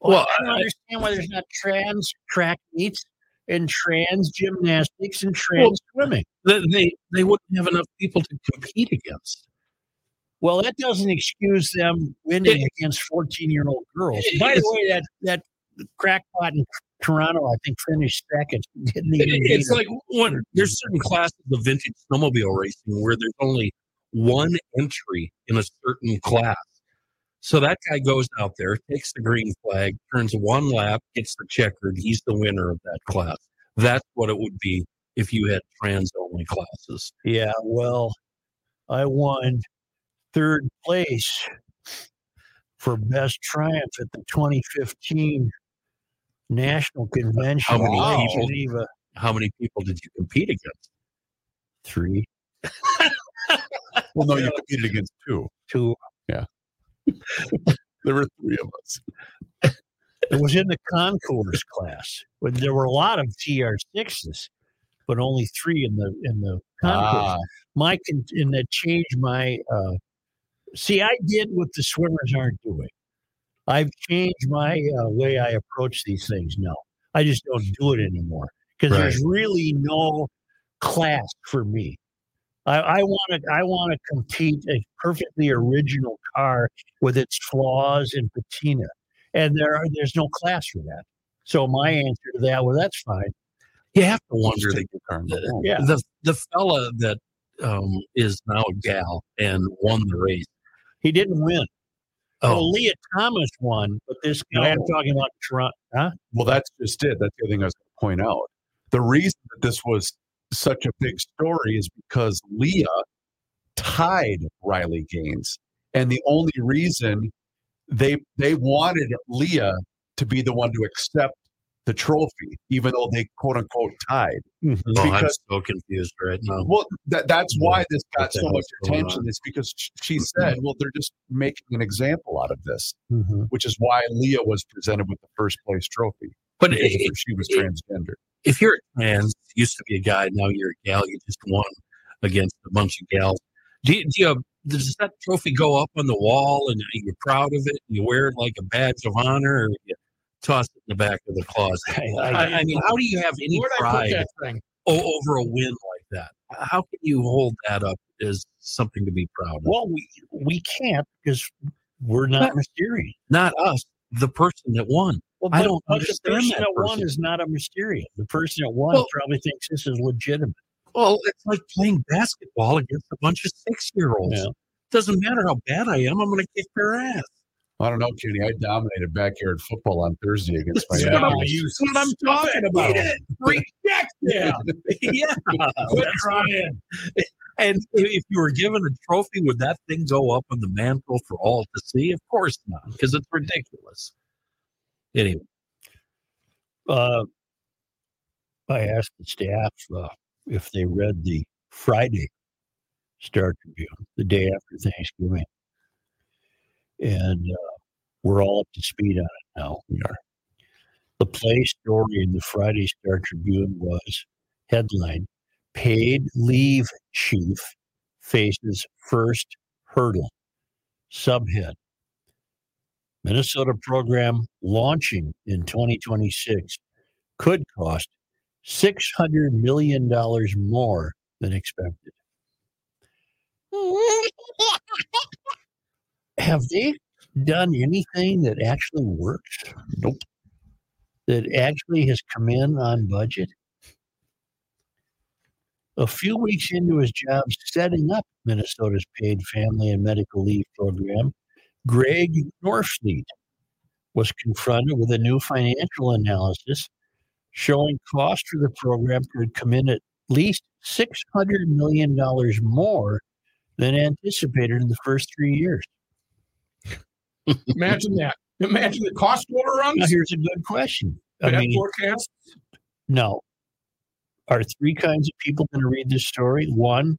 Well, Well, I don't I- understand why there's not trans track meets and trans gymnastics and trans swimming. They, they they wouldn't have enough people to compete against. Well, that doesn't excuse them winning against 14 year old girls. By the way, that that crackpot in Toronto, I think, finished second. Didn't even beat It's like one. There's certain classes of vintage snowmobile racing where there's only one entry in a certain class. So that guy goes out there, takes the green flag, turns one lap, gets the checkered. He's the winner of that class. That's what it would be if you had trans only classes. Yeah, well, I won third place for best triumph at the 2015 National Convention How many in people? Geneva. How many people did you compete against? Three, Well, no, you competed against two. two. Yeah. There were three of us. It was in the concours class, but there were a lot of TR6s, but only three in the in the concours. Ah, my and that changed my uh see i did what the swimmers aren't doing i've changed my uh, way i approach these things now i just don't do it anymore because there's really no class for me i want to i want to compete a perfectly original car with its flaws and patina and there are there's no class for that so my answer to that well that's fine You have to wonder the, your car and go. Yeah. the the fella that um, is now a gal and won the race. he didn't win Oh, Oh, Lia Thomas won, but this guy I'm talking about Trump, huh? Well, that's just it. That's the other thing I was going to point out. The reason that this was such a big story is because Lia tied Riley Gaines, and the only reason they they wanted Lia to be the one to accept the trophy, even though they quote unquote tied. oh, I'm because- so confused right now. Well, that, that's why this got so much attention. on? It's because she said, "Well, they're just making an example out of this," Mm-hmm. which is why Lia was presented with the first place trophy But because i- she was it- transgender. if you're a trans, used to be a guy, now you're a gal, you just won against a bunch of gals. Do you, do you does that trophy go up on the wall and you're proud of it? And you wear it like a badge of honor or you toss it in the back of the closet? I, I mean, how do you have any Where'd pride o- over a win like that? How can you hold that up as something to be proud of? Well, we we can't because we're not Mysterian. Not us, the person that won. Well, I don't understand The person that that won is not a Mysterian. The person that won Well- probably thinks this is legitimate. Well, it's like playing basketball against a bunch of six year olds. Yeah. Doesn't matter how bad I am, I'm going to kick their ass. I don't know, Kenny. I dominated backyard football on Thursday against my is Miami. what I'm, this is what I'm talking about. Reject him. yeah. Quit that's- trying. And if- if you were given a trophy, would that thing go up on the mantle for all to see? Of course not, because it's ridiculous. Anyway, Uh, I asked the staff uh, if they read the Friday Star Tribune the day after Thanksgiving, and uh, we're all up to speed on it now. We are. The play story in the Friday Star Tribune was headline: "Paid Leave Chief Faces First Hurdle." Subhead: Minnesota program launching in 2026 could cost $600 million more than expected. Have they done anything that actually works? Nope. That actually has come in on budget? A few weeks into his job setting up Minnesota's paid family and medical leave program, Greg Norfleet was confronted with a new financial analysis showing cost for the program could come in at least $600 million more than anticipated in the first three years. Imagine that. Imagine the cost Now, overruns. here's a good question. I mean, forecast. no. Are three kinds of people going to read this story? One,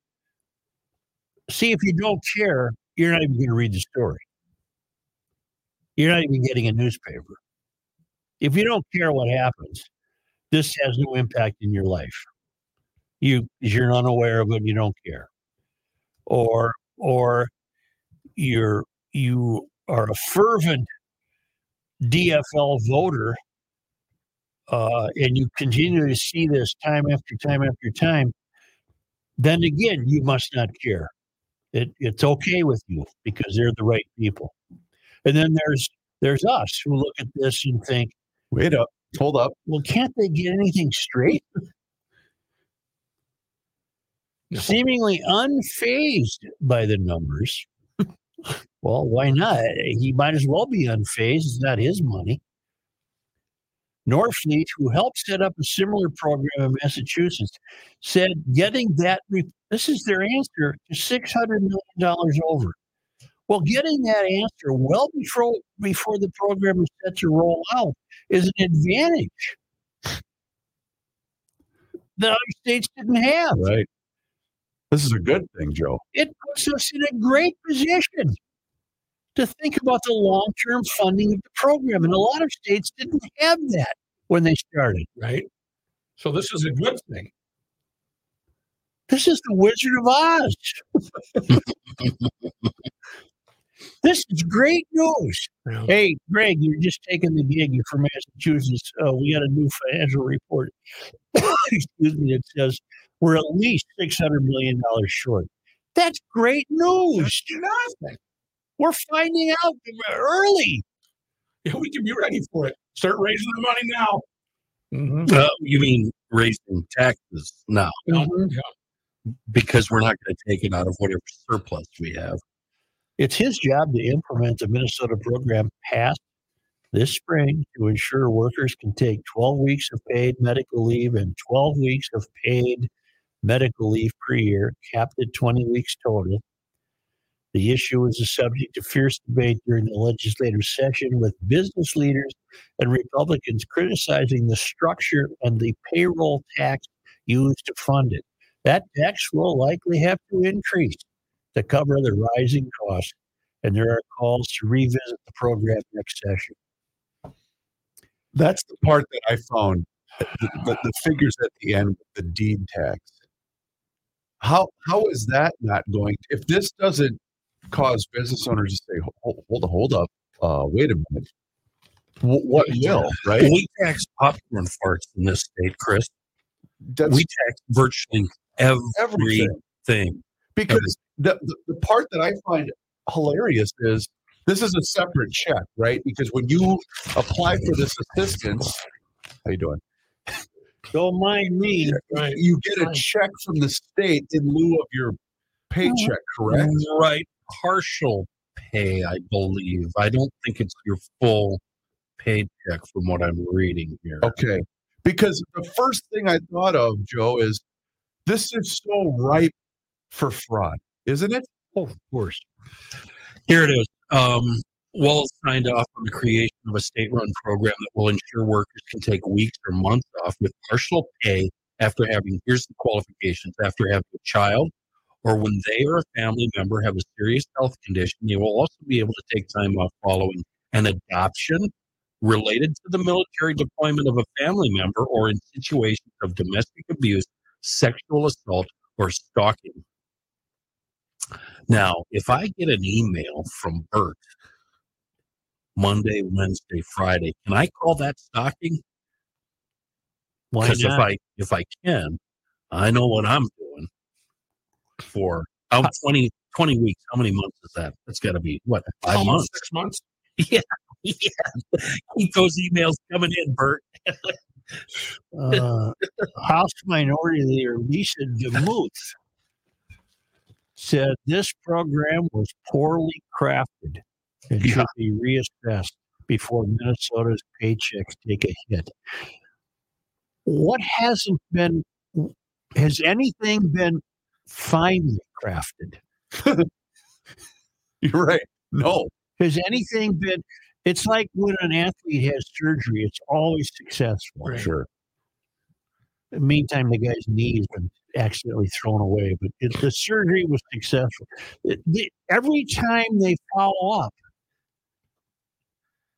see, if you don't care, you're not even going to read the story. You're not even getting a newspaper. If you don't care what happens, this has no impact in your life. You, you're unaware of it, you don't care. Or, or you're, you are a fervent DFL voter uh, and you continue to see this time after time after time, then again, you must not care. It, it's okay with you because they're the right people. And then there's there's us who look at this and think, Wait up. Hold up. well, can't they get anything straight? No. Seemingly unfazed by the numbers. Well, why not? He might as well be unfazed. It's not his money. Norfleet, who helped set up a similar program in Massachusetts, said getting that, this is their answer to $600 million over. Well, getting that answer well before, before the program is set to roll out is an advantage that other states didn't have. Right. This is a good thing, Joe. It puts us in a great position to think about the long term funding of the program. And a lot of states didn't have that when they started. right? So this is a good thing. This is the Wizard of Oz. this is great news. Yeah. Hey, Greg, you're just taking the gig. You're from Massachusetts. Uh, we got a new financial report. Excuse me. It says we're at least $600 million short. That's great news. Nothing. We're finding out early. Yeah, we can be ready for it. Start raising the money now. Mhm. uh, you mean raising taxes now Yeah. because we're not going to take it out of whatever surplus we have. It's his job to implement the Minnesota program passed this spring to ensure workers can take 12 weeks of paid medical leave and 12 weeks of paid medical leave per year, capped at 20 weeks total. The issue was a subject of fierce debate during the legislative session, with business leaders and Republicans criticizing the structure and the payroll tax used to fund it. That tax will likely have to increase to cover the rising costs, and there are calls to revisit the program next session. That's the part that I found the, the, the figures at the end, the deed tax. How how is that not going? If this doesn't cause business owners to say, hold, hold, hold up, uh, wait a minute, Wh- what will, right? We tax popcorn farts in this state, Chris. That's we tax virtually everything. everything. Because the, the, the part that I find hilarious is this is a separate check, right? Because when you apply for this assistance, how you doing? Don't mind me. Right. You get a check from the state in lieu of your paycheck, mm-hmm. correct? Mm-hmm. Right. Partial pay, I believe. I don't think it's your full paycheck from what I'm reading here. Okay. Because the first thing I thought of, Joe, is this is so ripe for fraud, isn't it? Oh, of course. Here it is. Um, Walz signed off on the creation of a state run program that will ensure workers can take weeks or months off with partial pay after having, here's the qualifications, after having a child or when they or a family member have a serious health condition. They will also be able to take time off following an adoption related to the military deployment of a family member or in situations of domestic abuse, sexual assault, or stalking. Now, if I get an email from Bert Monday, Wednesday, Friday, can I call that stalking? Why Because if? I if I can, I know what I'm doing for um, 20, 20 weeks. How many months is that? That's got to be what five months. six months. Yeah, yeah. Keep those emails coming in, Bert. uh, House Minority Leader Lisa DeMuth said this program was poorly crafted and should be reassessed before Minnesota's paychecks take a hit. What hasn't been, has anything been finely crafted? You're right. No. Has anything been, it's like when an athlete has surgery, it's always successful. Sure. the meantime, the guy's knee has been accidentally thrown away, but it, the surgery was successful. It- the- every time they follow up,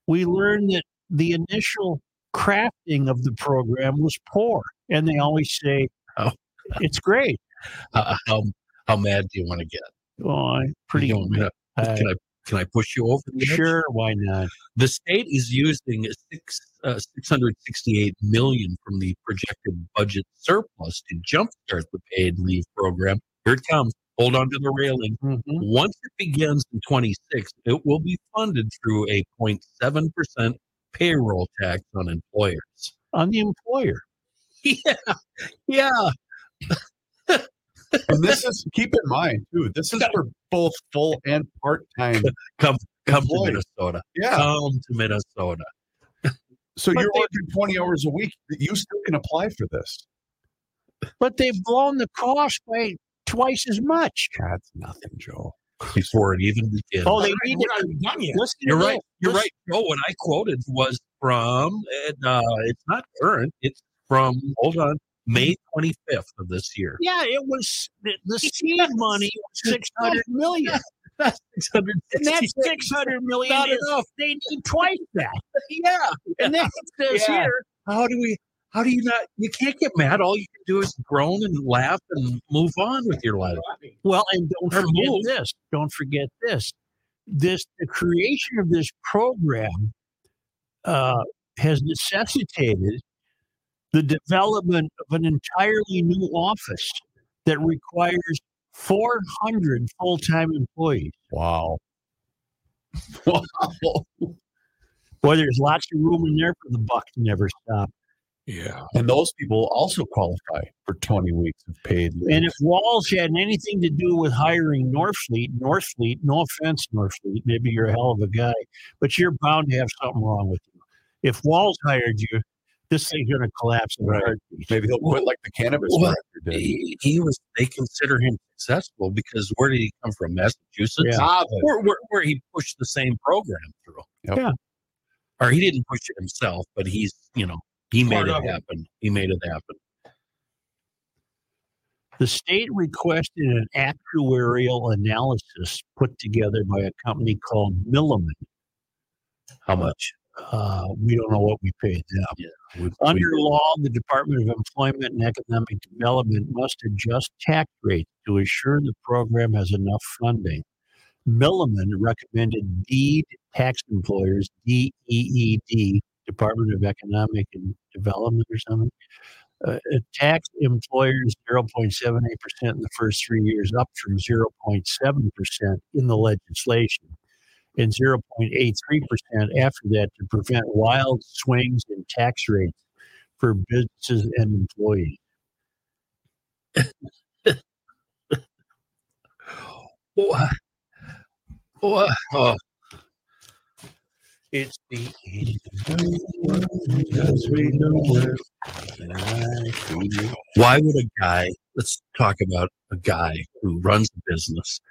we learn that the initial crafting of the program was poor, and they always say, Oh. "It's great." Uh, how how mad do you want to get? Oh, I'm pretty. You uh, can I can I push you over? edge? sure, why not? The state is using six uh, six hundred sixty eight million from the projected budget surplus to jumpstart the paid leave program. Here it comes. Hold on to the railing. Mhm. Once it begins in 26, it will be funded through a 0.7% payroll tax on employers. On the employer. Yeah. Yeah. And this is keep in mind too. This is for both full and part time. Come come to Minnesota. Yeah. Come to Minnesota. So But you're they- working 20 hours a week. You still can apply for this. But they've blown the cost by twice as much. That's nothing, Joe. Before it even begins. Oh, they We're need not to. done yet. You're this. right. You're Listen- right. Joe, what I quoted was from, and, uh, it's not current. It's from, hold on, May 25th of this year. Yeah, it was the, the seed money was six and that's six hundred million. Not enough. They need twice that, Yeah. and then it says Yeah. here, How do we, how do you not, you can't get mad. All you can do is groan and laugh and move on with your life. well, and don't Or forget move. this. Don't forget this. This the creation of this program uh, has necessitated the development of an entirely new office that requires 400 full-time employees. Wow. Wow. Boy, there's lots of room in there for the buck to never stop. Yeah. And those people also qualify for 20 weeks of paid leave. And if Walz had anything to do with hiring Norfleet, Norfleet, no offense, Norfleet, maybe you're a hell of a guy, but you're bound to have something wrong with you. If Walz hired you, this thing's going to collapse in Right. Maybe he'll quit like the cannabis Well. He, he was. They consider him successful because where did he come from? Massachusetts. Yeah. Harvard. Where, where, where he pushed the same program through. Yep. Yeah. Or he didn't push it himself, but he's you know he made Part it of it. happen. He made it happen. The state requested an actuarial analysis put together by a company called Milliman. How much? Uh, we don't know what we paid them. We- Under we- law, the Department of Employment and Economic Development must adjust tax rates to ensure the program has enough funding. Milliman recommended DEED tax employers, D E E D, Department of Economic and Development or something, uh, uh, tax employers 0.78% in the first three years, up from 0.7% in the legislation, and 0.83% after that to prevent wild swings in tax rates for businesses and employees. What? What? Oh, It's the why would a guy? Let's talk about a guy who runs a business.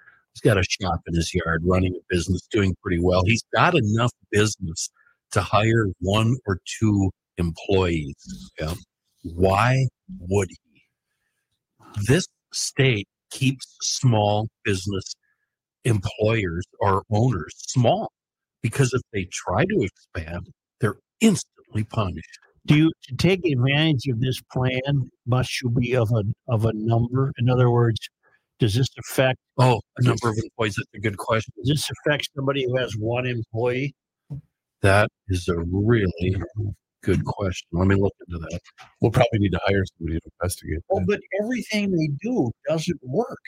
He's got a shop in his yard, running a business, doing pretty well. He's got enough business to hire one or two employees. Yeah. Why would he? This state keeps small business employers or owners small because if they try to expand, they're instantly punished. Do you to take advantage of this plan? Must you be of a of a number? In other words, does this affect Oh, a number of employees. That's a good question. does this affect somebody who has one employee? That is a really good question. Let me look into that. We'll probably need to hire somebody to investigate. Well, that. but everything they do doesn't work.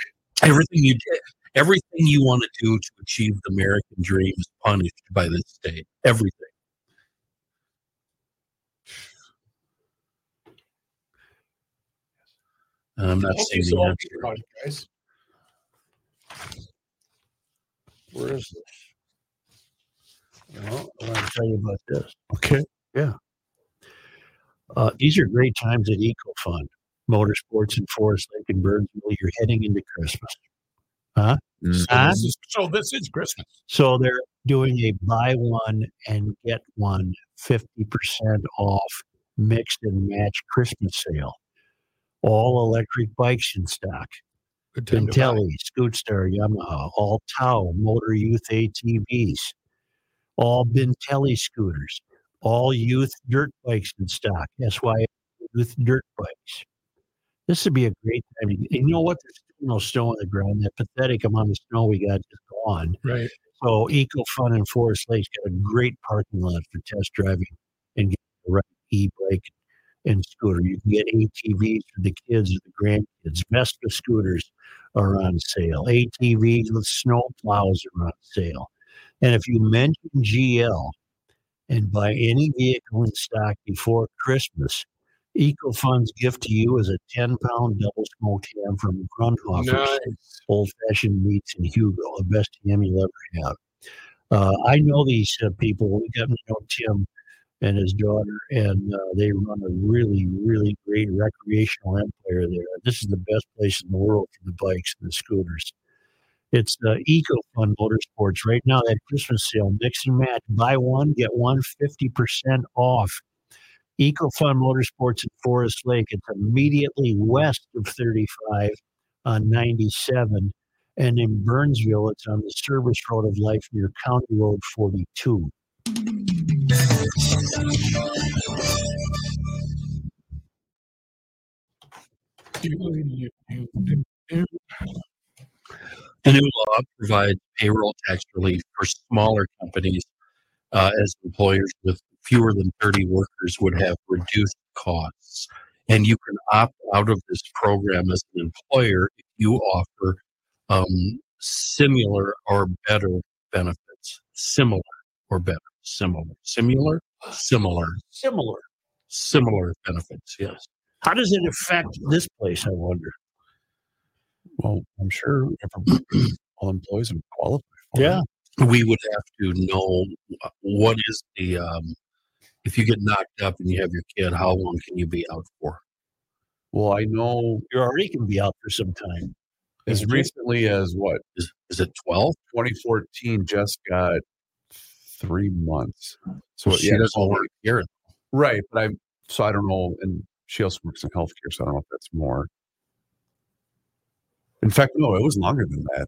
Everything you did, everything you want to do to achieve the American dream is punished by this state. Everything. I'm not Okay, saying so the I'll answer. think about it, guys. Where is this? Well, I want to tell you about this. Okay. Yeah. Uh, these are great times at EcoFun, Motorsports and Forest Lake and Burnsville. You're heading into Christmas. Huh? This is- So this is Christmas. So they're doing a buy one and get one 50% off mixed and match Christmas sale. All electric bikes in stock. Bintelli, Scootstar, Yamaha, all Tao, Motor Youth ATVs, all Bintelli scooters, all youth dirt bikes in stock. SY youth dirt bikes. This would be a great time. And you know what? There's still no snow on the ground. That pathetic amount of snow we got just gone. Right. So Eco Fun and Forest Lake's got a great parking lot for test driving and getting the right e-bike and scooter. You can get ATVs for the kids or the grandkids. Vespa scooters are on sale. ATVs with snow plows are on sale. And if you mention GL and buy any vehicle in stock before Christmas, EcoFun's gift to you is a 10 pound double smoke ham from Grundhofer's Nice. old fashioned meats in Hugo, the best ham you'll ever have. Uh, I know these uh, people. We got to know Tim and his daughter, and uh, they run a really, really great recreational empire there. This is the best place in the world for the bikes and the scooters. It's uh, EcoFun Motorsports right now. That Christmas sale, mix and match, buy one get one 50% off. EcoFun Motorsports in Forest Lake. It's immediately west of 35 on 97. And in Burnsville, it's on the service road of life near County Road 42. The new law provides payroll tax relief for smaller companies uh, as employers with fewer than 30 workers would have reduced costs. And you can opt out of this program as an employer if you offer um, similar or better benefits. Similar or better. Similar. Similar? Similar. Similar. similar benefits. Yes. How does it affect this place? I wonder. Well, I'm sure all employees would qualify. For Yeah. it. we would have to know what is the um, if you get knocked up and you have your kid, how long can you be out for? Well, I know you're already can be out for some time. as recently as what Is is it twelve? 2014, Jess got three months. So she yeah, doesn't work here. right. But I so I don't know, and she also works in healthcare, so I don't know if that's more. In fact, no, it was longer than that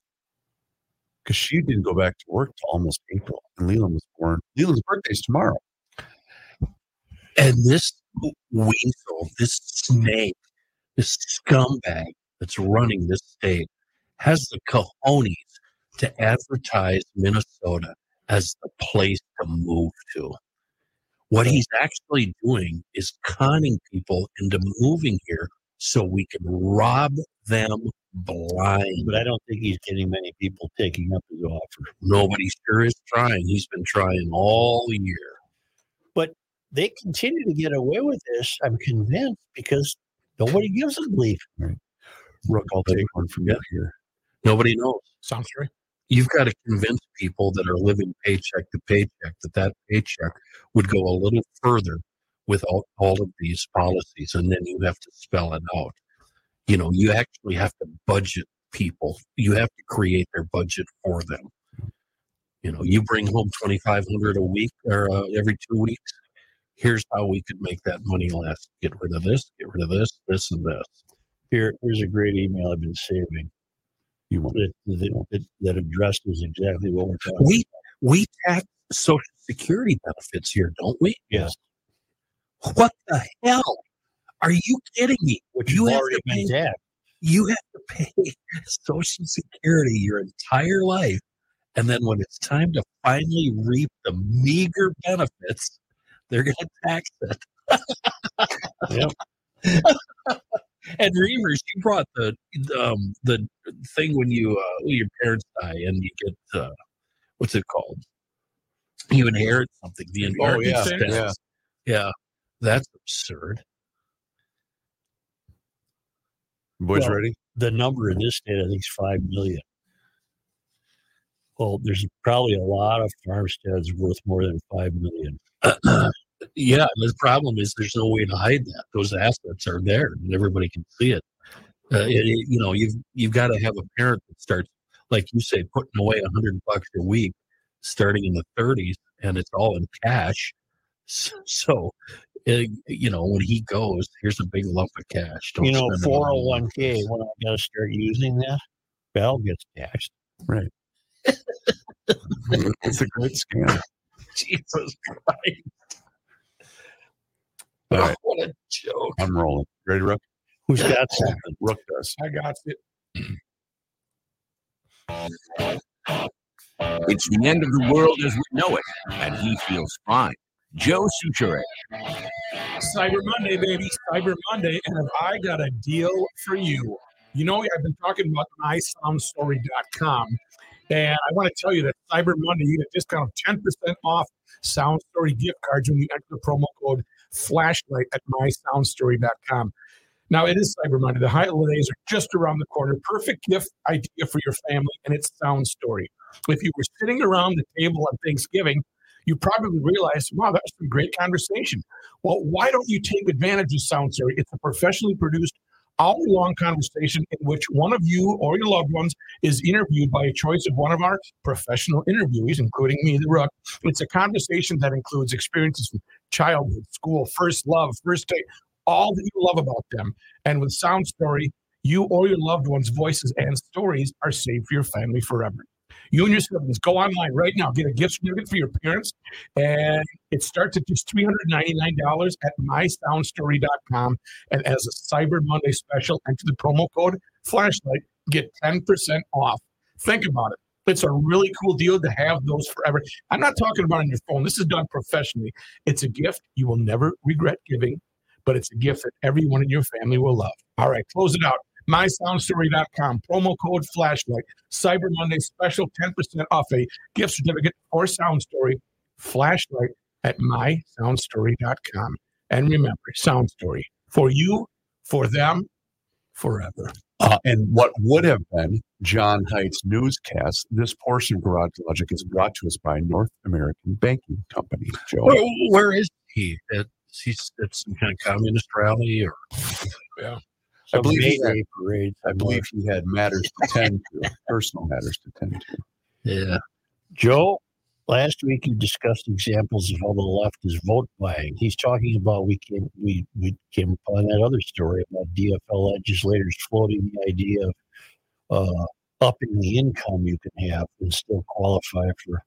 because she didn't go back to work till almost April, and Leland was born. Leland's birthday's tomorrow. And this weasel, this snake, this scumbag that's running this state has the cojones to advertise Minnesota as the place to move to. What he's actually doing is conning people into moving here so we can rob them blind. But I don't think he's getting many people taking up his offer. Nobody sure is trying. He's been trying all year. But they continue to get away with this, I'm convinced, because nobody gives them leave. Rook, I'll take one from you here. Nobody knows. Sounds right. You've got to convince people that are living paycheck to paycheck that that paycheck would go a little further with all, all of these policies and then you have to spell it out. You know you actually have to budget people. You have to create their budget for them. You know you bring home 2500 a week or uh, every two weeks. Here's how we could make that money last. Get rid of this get rid of this this and this. Here, here's a great email I've been saving You want that, that, that, that addresses exactly what we're talking we we tax social security benefits here don't we Yes. What the hell? Are you kidding me? which you have already to been pay- taxed. You have to pay Social Security your entire life. And then when it's time to finally reap the meager benefits, they're going to tax it. Yep. and Reuvers, you brought the um, the thing when you uh, when your parents die and you get uh, what's it called? You inherit something. The inheritance Oh, yeah, yeah. yeah, that's absurd. boys Well, ready? The number in this state, I think, is five million. Well, there's probably a lot of farmsteads worth more than five million. Yeah, the problem is there's no way to hide that. Those assets are there, and everybody can see it. Uh, it- it- you know, you've you've got to have a parent that starts, like you say, putting away a hundred bucks a week, starting in the 30s, and it's all in cash. S- So, uh, you know, when he goes, here's a big lump of cash. Don't you know, spend it on four hundred one k. When I got to start using that, Bell gets taxed. Right. It's a great scam. Jesus Christ! All oh, right. What a joke! I'm rolling. Ready, Rook? Who's got something? Rook does. I got it. It's the end of the world as we know it, and he feels fine. Joe Soucheray. Cyber Monday, baby. Cyber Monday. And have I got a deal for you? You know, I've been talking about mysoundstory.com. And I want to tell you that Cyber Monday, you get a discount of 10% off Sound Story gift cards when you enter the promo code flashlight at mysoundstory.com. Now, it is Cyber Monday. The holidays are just around the corner. Perfect gift idea for your family, and it's Sound Story. If you were sitting around the table on Thanksgiving, you probably realized, wow, that was some great conversation. Well, why don't you take advantage of Sound Story? It's a professionally produced hour long conversation in which one of you or your loved ones is interviewed by a choice of one of our professional interviewees, including me, the Rook. It's a conversation that includes experiences from childhood, school, first love, first date, all that you love about them. And with Sound Story, you or your loved ones' voices and stories are saved for your family forever. You and your siblings go online right now, get a gift certificate for your parents, and it starts at just $399 at mysoundstory.com. And as a Cyber Monday special, enter the promo code flashlight, get 10% off. Think about it. It's a really cool deal to have those forever. I'm not talking about on your phone. This is done professionally. It's a gift you will never regret giving, but it's a gift that everyone in your family will love. All right, close it out. MySoundStory.com, promo code flashlight, Cyber Monday special 10% off a gift certificate or Sound Story flashlight at MySoundStory.com. And remember, sound story for you, for them, forever. Uh, and what would have been John Heights newscast, this portion of Garage Logic is brought to us by North American Banking Company. Joe, Where, where is he? At, is he at some kind of communist rally or I believe he had-. I believe he had matters to tend to, personal matters to tend to. yeah? Joe, last week you discussed examples of how the left is vote buying. He's talking about we came we we came upon that other story about DFL legislators floating the idea of uh, upping the income you can have and still qualify for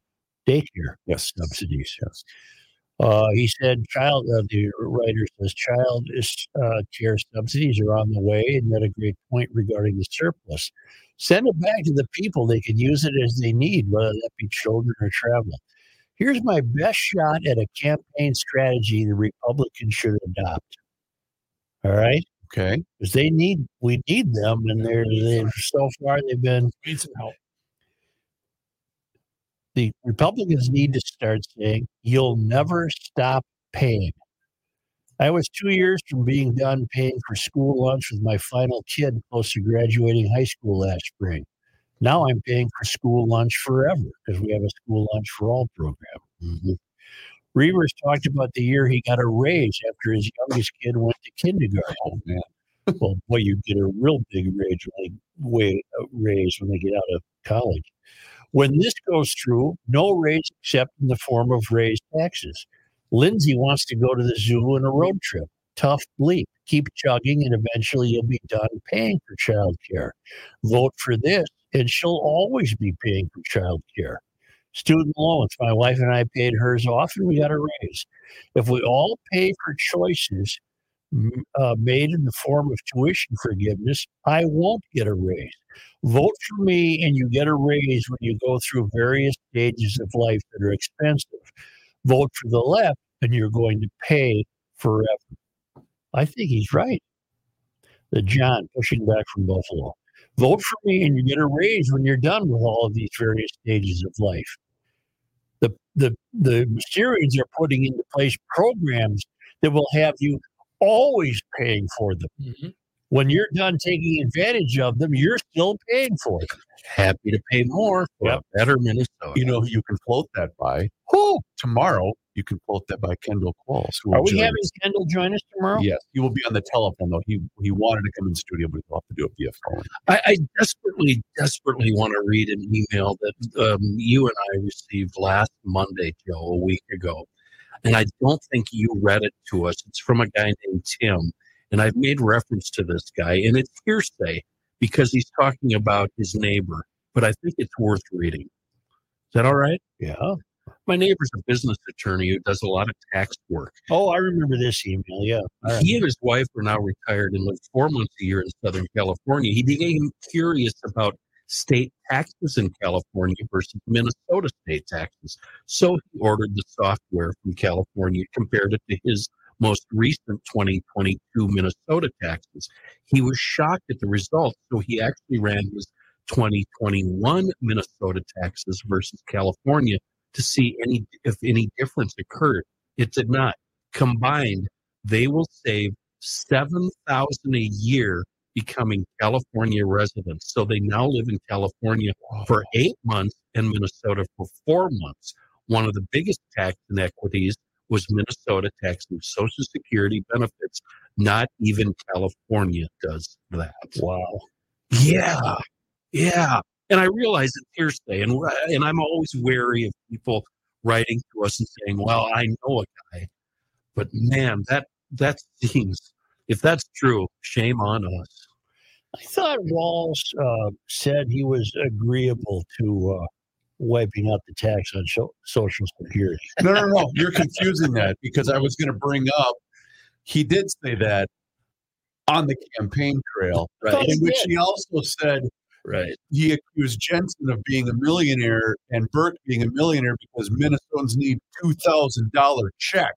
daycare Yes. subsidies. Yes. Uh, he said, "Child." Uh, the writer says, "Child is, uh, care subsidies are on the way," and made a great point regarding the surplus. Send it back to the people; they can use it as they need, whether that be children or travel. Here's my best shot at a campaign strategy the Republicans should adopt. All right, Okay. because they need we need them, and they're they so far they've been Need some help. The Republicans need to start saying, you'll never stop paying. I was two years from being done paying for school lunch with my final kid close to graduating high school last spring. Now I'm paying for school lunch forever because we have a school lunch for all program. Mhm. Reuvers talked about the year he got a raise after his youngest kid went to kindergarten. Oh, man. well, boy, you get a real big raise when they way, uh, raise when they get out of college. When this goes through, no raise except in the form of raised taxes. Lindsay wants to go to the zoo on a road trip. Tough bleep. Keep chugging, and eventually you'll be done paying for childcare. Vote for this, and she'll always be paying for childcare. Student loans. My wife and I paid hers off, and we got a raise. If we all pay for choices uh, made in the form of tuition forgiveness, I won't get a raise. Vote for me, and you get a raise when you go through various stages of life that are expensive. Vote for the left, and you're going to pay forever. I think he's right. The John pushing back from Buffalo. Vote for me, and you get a raise when you're done with all of these various stages of life. The the the Mysterians are putting into place programs that will have you always paying for them. Mhm. When you're done taking advantage of them, you're still paying for it. Happy to pay more for Yep. a better Minnesota. You know who you can float that by? Who Tomorrow, you can float that by Kendall Qualls. who are we having us. Kendall join us tomorrow? Yes, he will be on the telephone though. He he wanted to come in studio, but he'll have to do it via phone. I, I desperately, desperately want to read an email that um, you and I received last Monday, Joe, a week ago. And I don't think you read it to us. It's from a guy named Tim. And I've made reference to this guy, and it's hearsay because he's talking about his neighbor. But I think it's worth reading. Is that all right? Yeah. My neighbor's a business attorney who does a lot of tax work. Oh, I remember this email. Yeah. Right. He and his wife are now retired and live four months a year in Southern California. He became curious about state taxes in California versus Minnesota state taxes. So he ordered the software from California, compared it to his most recent 2022 Minnesota taxes. He was shocked at the results, so he actually ran his 2021 Minnesota taxes versus California to see any if any difference occurred. It did not. Combined, they will save seven thousand a year becoming California residents. So they now live in California for eight months and Minnesota for four months. One of the biggest tax inequities was Minnesota taxing Social Security benefits. Not even California does that. Wow. Yeah, yeah. And I realize it's hearsay, and and I'm always wary of people writing to us and saying, "Well, I know a guy," but man, that that seems if that's true, shame on us. I thought Walz uh, said he was agreeable to uh, wiping out the tax on so- Social Security. No, no, no. You're confusing that because I was going to bring up. He did say that on the campaign trail, Right, in which he also said right. he accused Jensen of being a millionaire and Burke being a millionaire because Minnesotans need two thousand dollar checks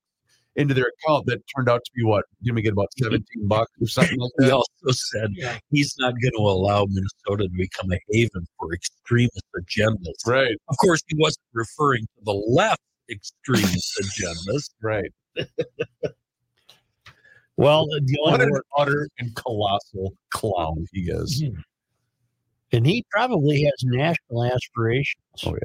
into their account that turned out to be what? Didn't we get about mm-hmm. seventeen bucks or something like He also said Yeah. he's not going to allow Minnesota to become a haven for extremist agendas. Right, Of course, he wasn't referring to the left extremist agendas. right. Well, uh, the What only an utter and colossal clown he is. Mm-hmm. and he probably has national aspirations. Oh, yeah.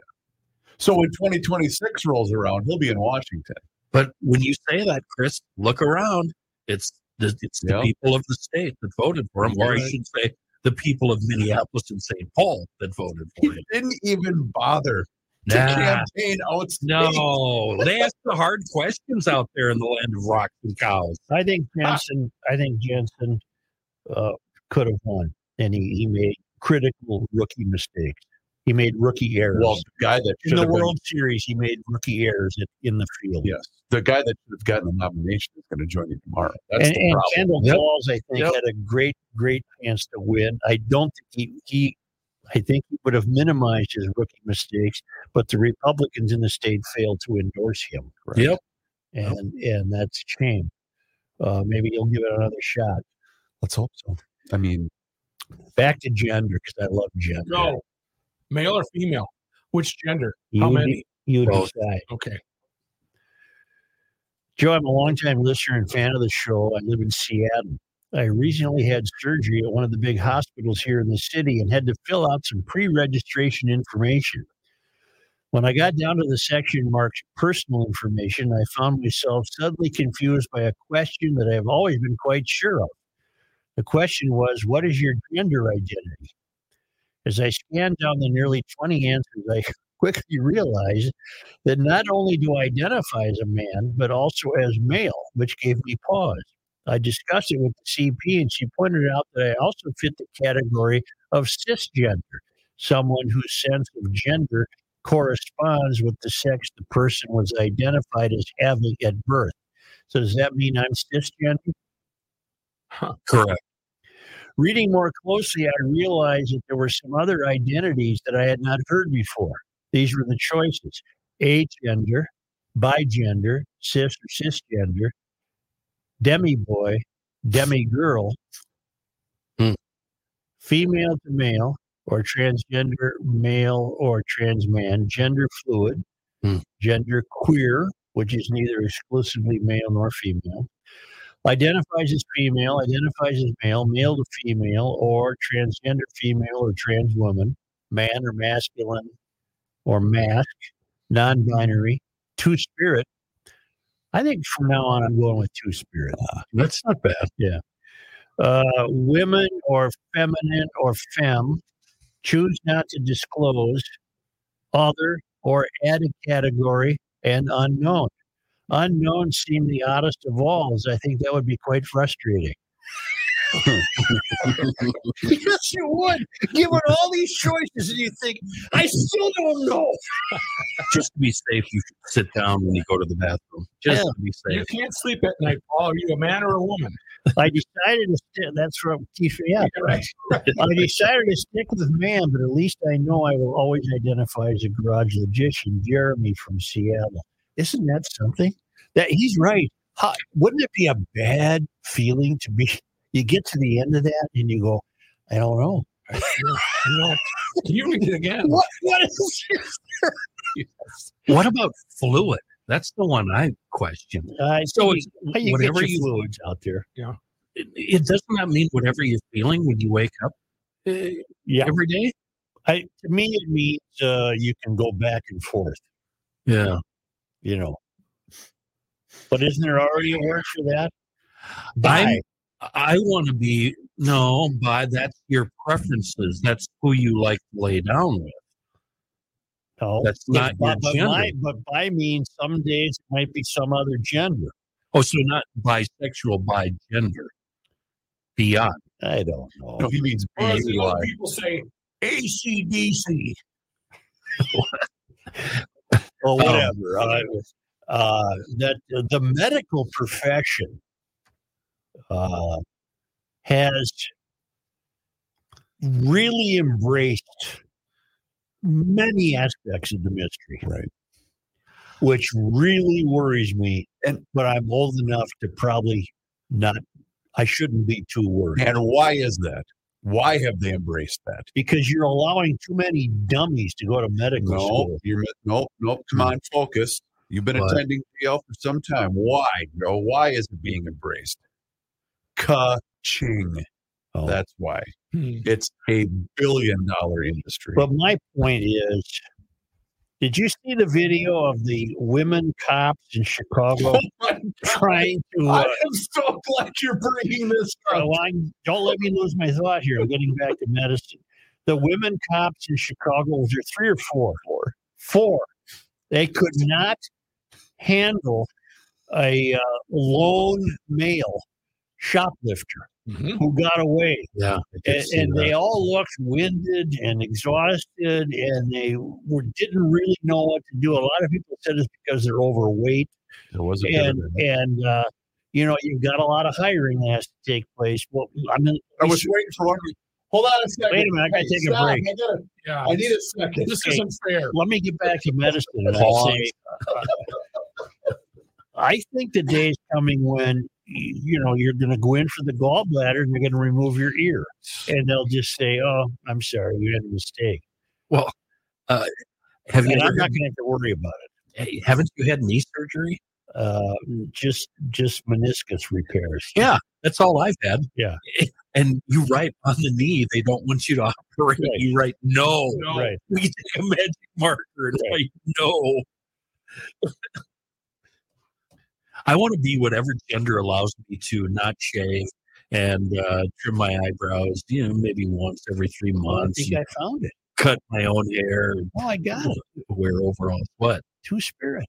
So when 2026 rolls around, he'll be in Washington. But when you say that, Chris, look around. It's the, it's the Yeah. people of the state that voted for him, or I should say, the people of Minneapolis and St. Paul that voted for him. He didn't even bother to Nah, campaign out. no, they ask the hard questions out there in the land of rocks and cows. I think Jensen. I think Jensen uh, could have won, and he, he made critical rookie mistakes. He made rookie errors. Well, the guy that in the have been, World Series, he made rookie errors at, in the field. yes, the guy that should have gotten the nomination is going to join you tomorrow. That's and, the and problem. Kendall Yep. Qualls, I think, Yep. had a great, great chance to win. I don't think he, he, I think he would have minimized his rookie mistakes, but the Republicans in the state failed to endorse him. Yep. And and that's a shame. Uh, maybe he'll give it another shot. Let's hope so. I mean, Back to gender because I love gender. Go. Male or female? Which gender? How de- many? You Both. decide. Okay. Joe, I'm a longtime listener and fan of the show. I live in Seattle. I recently had surgery at one of the big hospitals here in the city and had to fill out some pre registration information. When I got down to the section marked personal information, I found myself suddenly confused by a question that I've always been quite sure of. The question was, What is your gender identity? As I scanned down the nearly 20 answers, I quickly realized that not only do I identify as a man, but also as male, which gave me pause. I discussed it with the CP, and she pointed out that I also fit the category of cisgender, someone whose sense of gender corresponds with the sex the person was identified as having at birth. So, does that mean I'm cisgender? Correct. Reading more closely, I realized that there were some other identities that I had not heard before. These were the choices agender, bigender, cis or cisgender, demi boy, demi girl, Hmm. female to male, or transgender male or trans man, gender fluid, Hmm. gender queer, which is neither exclusively male nor female, identifies as female, identifies as male, male to female, or transgender female or trans woman, man or masculine or mask, non binary, two spirit. I think from now on, I'm going with two spirit. That's not bad. Yeah. Uh, women or feminine or femme, choose not to disclose, other or added category, and unknown. Unknown seem the oddest of all, I think that would be quite frustrating. yes, you would. Given all these choices, and you think, I still don't know. Just to be safe, you should sit down when you go to the bathroom. Just to be safe. You can't sleep at night, Paul. Are you a man or a woman? I decided to stick. That's from Keith. Yeah, Right. I decided to stick with man, but at least I know I will always identify as a garage logician. Jeremy from Seattle. Isn't that something? That he's right. How, wouldn't it be a bad feeling to be? You get to the end of that and you go, I don't know. Can you read it again? What? What is this? What about fluid? That's the one I question. I So it's you whatever you- fluids out there. It, it doesn't that mean whatever you're feeling when you wake up uh, Yeah. every day? I, to me, it means uh, you can go back and forth. Yeah. You know. But isn't there already a word for that? I'm, I want to be no, by that's your preferences. That's who you like to lay down with. No, That's not your but, but, gender. bi, but bi means some days it might be some other gender. Oh, so not bisexual, by gender. Beyond. I don't know. no, he means Or as the BCY. old people say, ACDC. Well, whatever. Uh, uh, that the medical profession uh, has really embraced many aspects of the mystery, Right. which really worries me. And but I'm old enough to probably not. I shouldn't be too worried And why is that? Why have they embraced that? because you're allowing too many dummies to go to medical No, school. you're nope, nope. Come on, focus. You've been What? attending GL for some time. Why, Joe? Why is it being embraced? Ka-ching. Oh. That's why. Hmm. It's a billion dollar industry. But my point is, did you see the video of the women cops in Chicago trying to? I Uh, am so glad you're bringing this up. I- don't let me lose my thought here. I'm getting back to medicine. The women cops in Chicago was there three or four? Four. Four. They could not handle a uh, lone male shoplifter Mhm. who got away. Yeah. And, and they all looked winded and exhausted and they were didn't really know what to do a lot of people said it's because they're overweight there was a and and uh, you know you've got a lot of hiring that has to take place well i mean I was waiting for one. Hold on a second. wait a minute i gotta Hey, take a stop. break I, gotta, Yeah. I need a second. This Hey. isn't fair. let me get back to medicine I say i think the day is coming when y- you know you're going to go in for the gallbladder and they're going to remove your ear and they'll just say oh i'm sorry you had a mistake well Have you and ever i'm not going to have to worry about it hey, haven't you had knee surgery? uh, just just meniscus repairs. Yeah. That's all I've had. Yeah. And you write on the knee, they don't want you to operate. Right. You write no. No. Right. We take a magic marker and Right. write no. I want to be whatever gender allows me to not shave and uh, trim my eyebrows, you know, maybe once every three I months, think I found it. cut my own hair, Oh, I got it. wear overalls. What? Two spirit.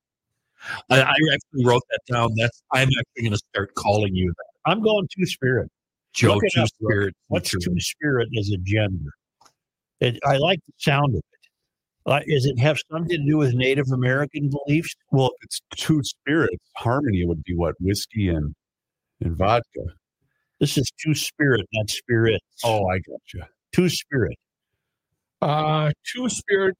I, I actually wrote that down. That's I'm actually going to start calling you that, I'm going two spirit. Joe Two Spirit. What's two spirit as a gender? It, I like the sound of it. Uh, does it have something to do with Native American beliefs? Well, if it's two spirits, harmony would be what whiskey and and vodka. This is two spirit, not spirit. Oh, I gotcha. two spirit. Uh, two spirit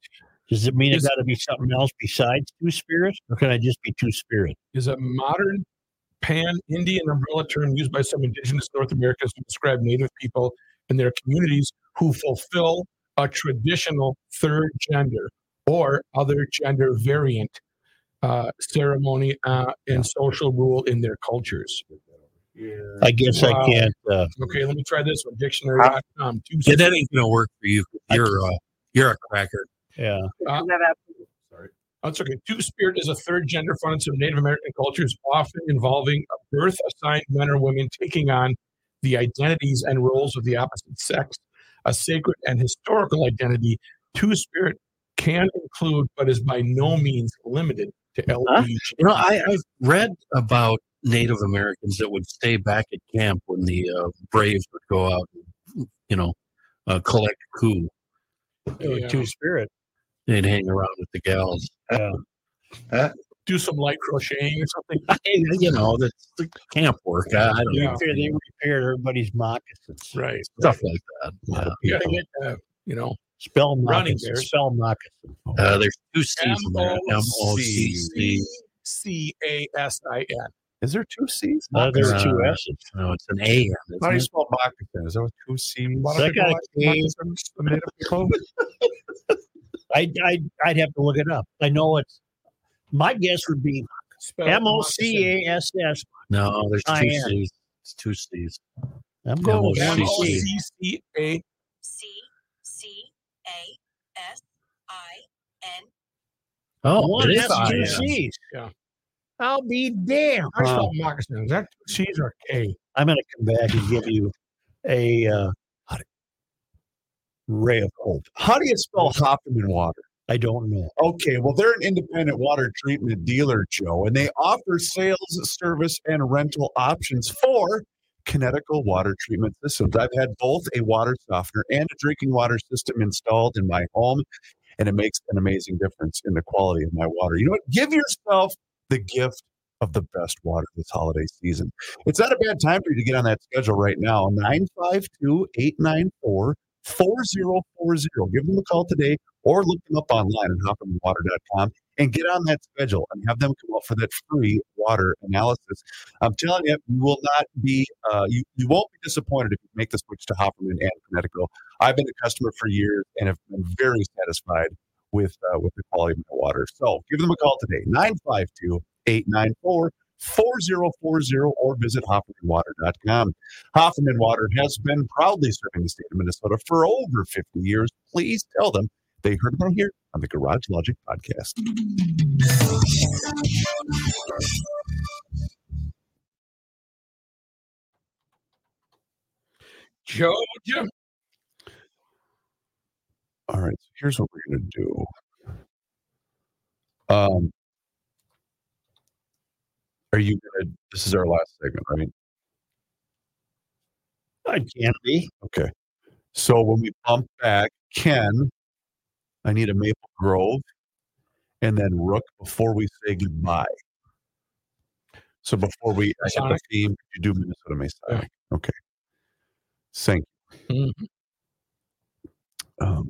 Does it mean Is- it got to be something else besides two spirit, or can I just be two spirit? is a modern pan-Indian umbrella term used by some indigenous North Americans to describe Native people and their communities who fulfill a traditional third gender or other gender variant uh, ceremony uh, and social rule in their cultures. Yeah. I guess Wow. I can't. Uh, Okay, let me try this one. Dictionary.com. Two Yeah, that ain't going to work for you. You're uh, you're a cracker. yeah. Sorry. That's okay. Two spirit is a third gender found in some Native American cultures, often involving a birth assigned men or women taking on the identities and roles of the opposite sex. A sacred and historical identity, two spirit can include, but is by no means limited to LGBT. You know, I, I've read about Native Americans that would stay back at camp when the uh, Braves would go out, and, you know, uh, collect coup. Yeah. Two spirit. They'd hang around with the gals. Yeah. Do some light crocheting or something. Hey, you know, that's the camp work. I, I don't Yeah. know. They they repaired everybody's moccasins. Right. Stuff like that. Yeah. You got to get, uh, you know, Spell Running there. Spell moccasin. Uh, there's two C's in there. M O C C C. C A S I N. Is there two C's? Uh, there's Uh, two S's. No, it's an A. How do you spell moccasin? Is that with two C's? Why So I got call a it K. moccasins, the Native people? I, I, I'd have to look it up. I know it's, my guess would be M O C A S S. No, there's two C's. It's two C's. I'm going with M O M one O C. C. C C A. C C A S I N. Oh, One it has is two C's. Yeah. I'll be damned. I spell moccasins. Is that C's or K? I'm going to come back and give you a uh, ray of hope. How do you spell Hoffman water? I don't know. Okay, well, they're an independent water treatment dealer, Joe, and they offer sales, service, and rental options for Kinetico water treatment systems. I've had both a water softener and a drinking water system installed in my home, and it makes an amazing difference in the quality of my water. You know what? Give yourself the gift of the best water this holiday season. It's not a bad time for you to get on that schedule right now. 952 894 4040. Give them a call today or look them up online at hoffmanwater.com and get on that schedule and have them come out for that free water analysis. I'm telling you, you will not be, uh, you, you won't be disappointed if you make the switch to Hoffman and Kinetico. I've been a customer for years and have been very satisfied with uh, with the quality of my water. So give them a call today, 952 894 4040 or visit hoffmanwater.com. Hoffman Water has been proudly serving the state of Minnesota for over 50 years. Please tell them they heard about here on the Garage Logic podcast. Georgia. All right, so here's what we're going to do. Um, are you to? This is our last segment, right? I can be. Okay. So when we bump back, Ken, I need a Maple Grove, and then Rook before we say goodbye. So before we I hit the theme, you do Minnesota Masonic? Okay. Thank you. Um,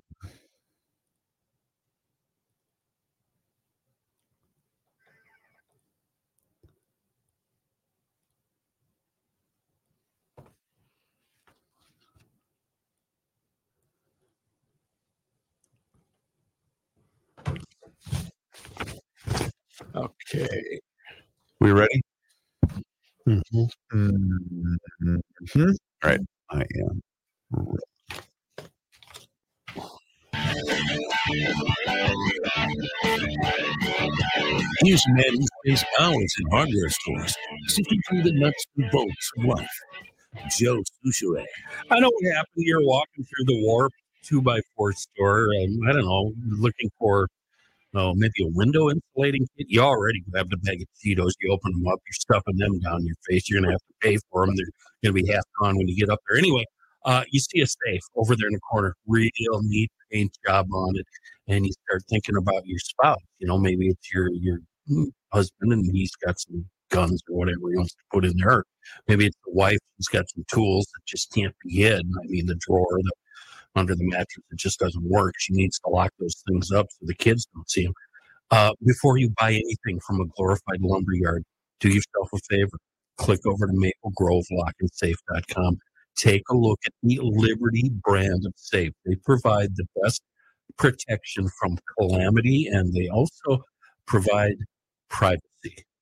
Okay. we ready? Mhm. Mhm. All right. I am. Here's a man who pays hours in hardware stores, sifting through the nuts and bolts of life. Joe Soucheray. I know what happened. You're walking through the warp two by four store, and I don't know, looking for oh maybe a window insulating kit. You already grabbed a bag of Cheetos. You open them up. You're stuffing them down your face. You're gonna have to pay for them. They're gonna be half gone when you get up there. Anyway, uh, you see a safe over there in the corner, real neat paint job on it, and you start thinking about your spouse. You know, maybe it's your your husband, and he's got some guns or whatever he wants to put in there. Maybe it's the wife who's got some tools that just can't be hid. I mean, the drawer, the under the mattress, it just doesn't work. She needs to lock those things up so the kids don't see them. Uh, before you buy anything from a glorified lumber yard, do yourself a favor. Click over to maplegrovelockandsafe.com. Take a look at the Liberty brand of safe. They provide the best protection from calamity and they also provide privacy,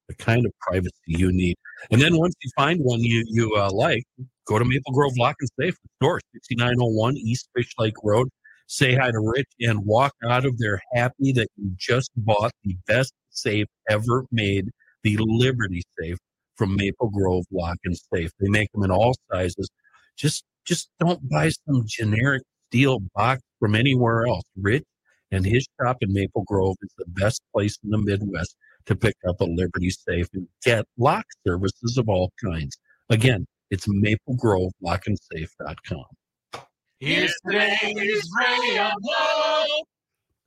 the kind of privacy you need. And then once you find one you, you uh, like, go to Maple Grove Lock and Safe store, 6901 East Fish Lake Road. Say hi to Rich and walk out of there happy that you just bought the best safe ever made, the Liberty safe from Maple Grove Lock and Safe. They make them in all sizes. Just just don't buy some generic steel box from anywhere else. Rich and his shop in Maple Grove is the best place in the Midwest to pick up a Liberty safe and get lock services of all kinds. Again, it's Maple Grove lockandsafe.com. Here's today's ray of love.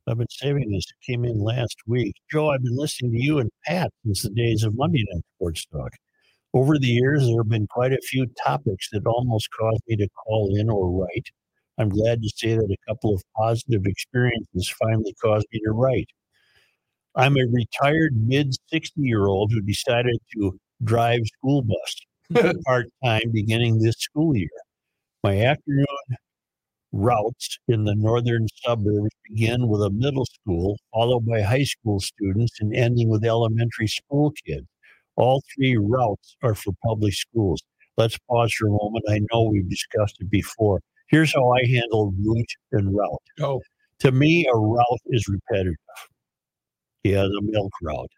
I've been saving this. It came in last week. Joe, I've been listening to you and Pat since the days of Monday Night Sports Talk. Over the years, there have been quite a few topics that almost caused me to call in or write. I'm glad to say that a couple of positive experiences finally caused me to write. I'm a retired mid 60 year old who decided to drive school bus part time beginning this school year. My afternoon routes in the northern suburbs begin with a middle school, followed by high school students, and ending with elementary school kids. All three routes are for public schools. Let's pause for a moment. I know we've discussed it before. Here's how I handle route and route. Oh, To me, a route is repetitive. Yeah, a milk route.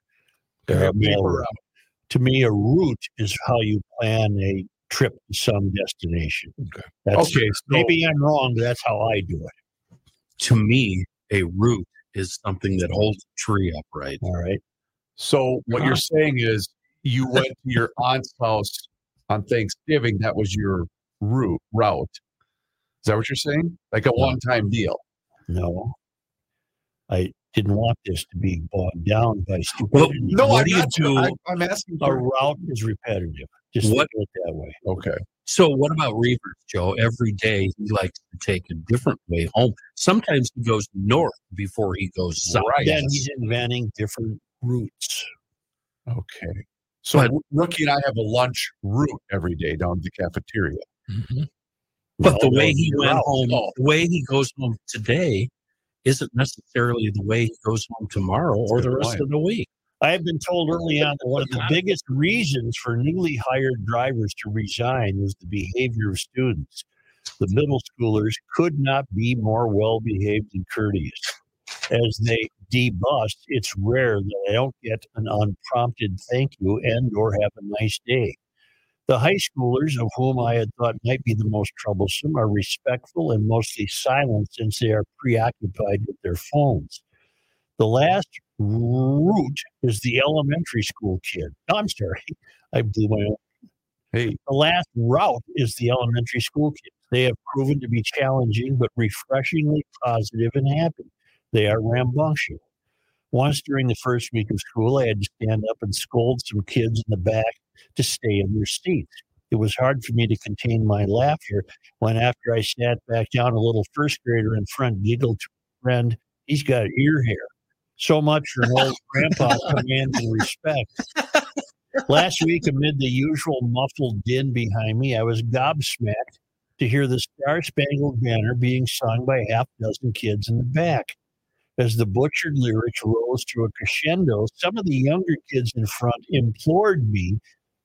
Uh, mail paper route. To me, a route is how you plan a trip to some destination. Okay. That's, Okay, so Maybe I'm wrong, but that's how I do it. To me, a root is something that holds a tree upright. All right. So what you're saying is you went to your aunt's house on Thanksgiving. That was your route route. Is that what you're saying? Like a one-time deal? No. I didn't want this to be bogged down by Well. No, What I'm do you not. do- I, I'm asking. a route is repetitive. Just What- it that way. okay. So, what about Reuvers, Joe? Every day he likes to take a different way home. Sometimes he goes north before he goes south. Right. Then he's inventing different routes. Okay. So But- Rookie and I have a lunch route every day down to the cafeteria. Mhm. But the way he went out. home, Oh. the way he goes home today, isn't necessarily the way he goes home tomorrow or That's a the rest point. of the week. I have been told early on that one of the biggest reasons for newly hired drivers to resign was the behavior of students. The middle schoolers could not be more well behaved and courteous. As they debust, it's rare that I don't get an unprompted thank you and or have a nice day. The high schoolers, of whom I had thought might be the most troublesome, are respectful and mostly silent since they are preoccupied with their phones. The last root is the elementary school kid. No, I'm sorry. I blew my own. Hey, The last route is the elementary school kids. They have proven to be challenging, but refreshingly positive and happy. They are rambunctious. Once during the first week of school, I had to stand up and scold some kids in the back to stay in their seats. It was hard for me to contain my laughter when, after I sat back down, a little first grader in front giggled to a friend, He's got ear hair. So much for an old grandpa commanding respect. Last week, amid the usual muffled din behind me, I was gobsmacked to hear the Star Spangled Banner being sung by half a dozen kids in the back. As the butchered lyrics rose to a crescendo, some of the younger kids in front implored me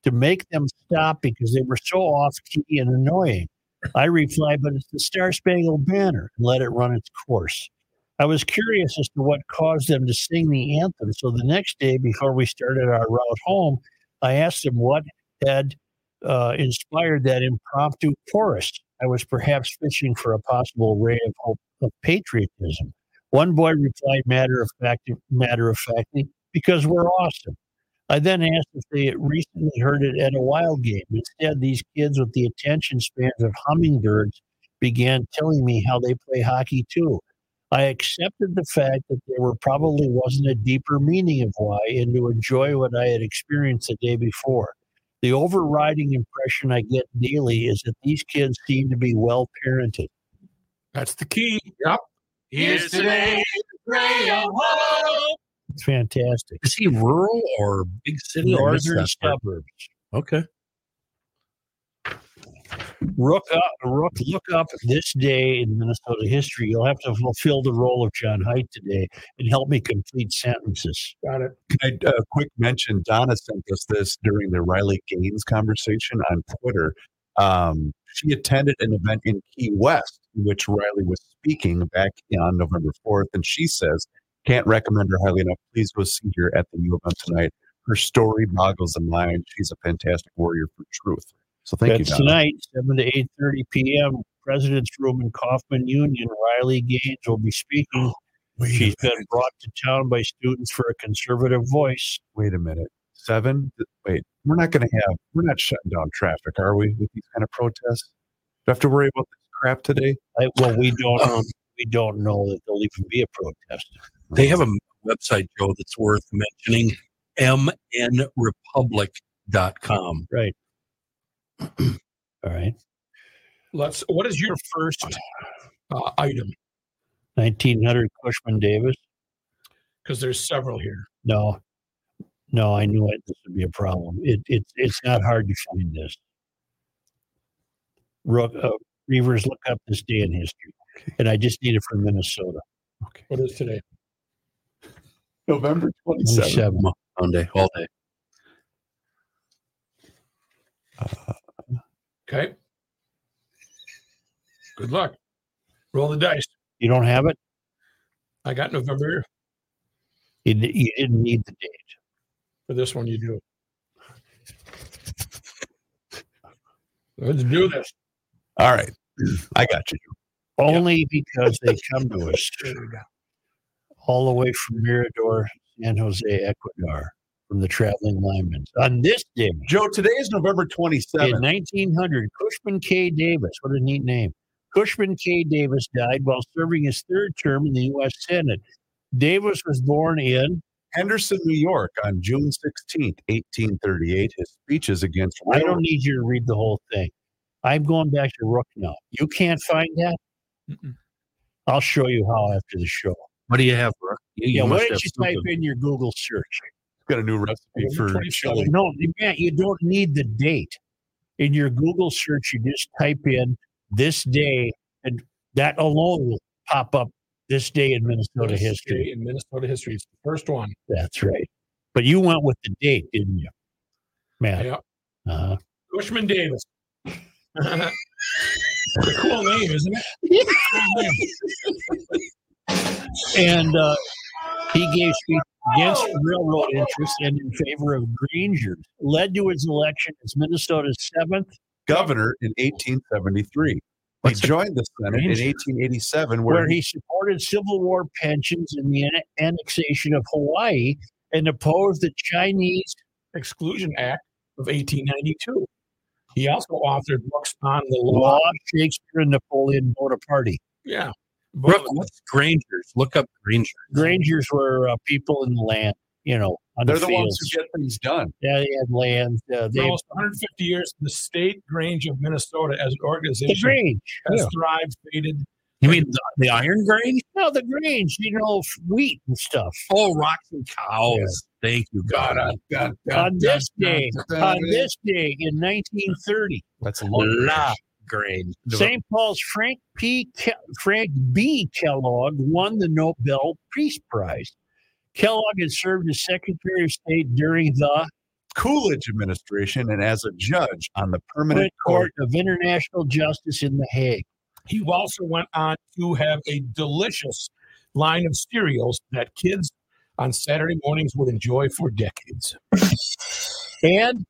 to make them stop because they were so off key and annoying. I replied, but it's the Star Spangled Banner, and let it run its course. I was curious as to what caused them to sing the anthem. So the next day, before we started our route home, I asked them what had uh, inspired that impromptu chorus. I was perhaps fishing for a possible ray of hope of patriotism. One boy replied matter of fact, matter of factly, because we're awesome. I then asked if they had recently heard it at a wild game. Instead, these kids with the attention spans of hummingbirds began telling me how they play hockey too. I accepted the fact that there were probably wasn't a deeper meaning of why and to enjoy what I had experienced the day before. The overriding impression I get daily is that these kids seem to be well parented. That's the key. Yep. Here's today, It's fantastic. Is he rural or big city? I missed Northern that part. suburbs. Okay. Look up, look, look up this day in Minnesota history. You'll have to fulfill the role of John Haidt today and help me complete sentences. Got it. Can I, uh, quick mention Donna sent us this during the Riley Gaines conversation on Twitter. Um, she attended an event in Key West, in which Riley was speaking back on November 4th. And she says, Can't recommend her highly enough. Please go see her at the U event tonight. Her story boggles the mind. She's a fantastic warrior for truth. So thank That's you, Donna. tonight, seven to eight thirty p.m. President's Room in Coffman Union. Riley Gaines will be speaking. She's been brought to town by students for a conservative voice. Wait a minute. Seven? Wait, we're not going to have, we're not shutting down traffic, are we, with these kind of protests? Do I have to worry about crap today? I, well, we don't we don't know that there'll even be a protest. They have a website, Joe, that's worth mentioning mnrepublic.com. Right. All right. Let's. What is your first uh, item? Nineteen hundred Cushman Davis. Because there's several here. No, no, I knew it. This would be a problem. It, it it's not hard to find this. Rook, uh, Reuvers, look up this day in history, and I just need it from Minnesota. Okay. What is today? November 27th. 27. Monday, all day. Uh, okay. Good luck. Roll the dice. You don't have it. I got November. You, you didn't need the date. For this one, you do. Let's do this. All right. I got you. Only because they come to us There we go. all the way from Mirador, San Jose, Ecuador, from the traveling linemen. On this day, Joe, today is November In 1900, Cushman K. Davis, what a neat name. Cushman K. Davis died while serving his third term in the U.S. Senate. Davis was born in, Henderson, New York on June 16th, 1838. His speeches against I don't need you to read the whole thing. I'm going back to Rook now. You can't find that? Mm-mm. I'll show you how after the show. What do you have, Rook? You, Yeah, you why don't you type in your Google search? got a new recipe for chili. No, man, you don't need the date. In your Google search, you just type in this day, and that alone will pop up this day in Minnesota This history. day In Minnesota history. It's the first one. That's right. But you went with the date, didn't you, Matt? Yeah. Uh, Cushman Davis. A cool name, isn't it? Cool and uh, he gave speech against railroad interests and in favor of Grangers. Led to his election as Minnesota's seventh. Governor in 1873. He What's a joined the Senate in 1887, where, where he supported Civil War pensions and the annexation of Hawaii and opposed the Chinese. Exclusion Act of 1892. He also authored books on the law. Law, Shakespeare, and Napoleon Bonaparte. Yeah. Brooke, what's Grangers? Look up Grangers. Grangers were uh, people in the land, you know, on they're the the ones who get things done. yeah, they had land. Uh, For almost 150 years, the state Grange of Minnesota as an the organization Grange. has Yeah. thrived, faded. You mean the, the Iron Grange? No, the grains, you know, wheat and stuff. Oh, rocks and cows. Thank you, God. on this day, on this day in 1930, That's a long La Grange. St. Paul's Frank P. Ke- Frank B. Kellogg won the Nobel Peace Prize. Kellogg had served as Secretary of State during the Coolidge administration and as a judge on the Permanent permanent Court court. of International Justice in The Hague. He also went on to have a delicious line of cereals that kids on Saturday mornings would enjoy for decades. And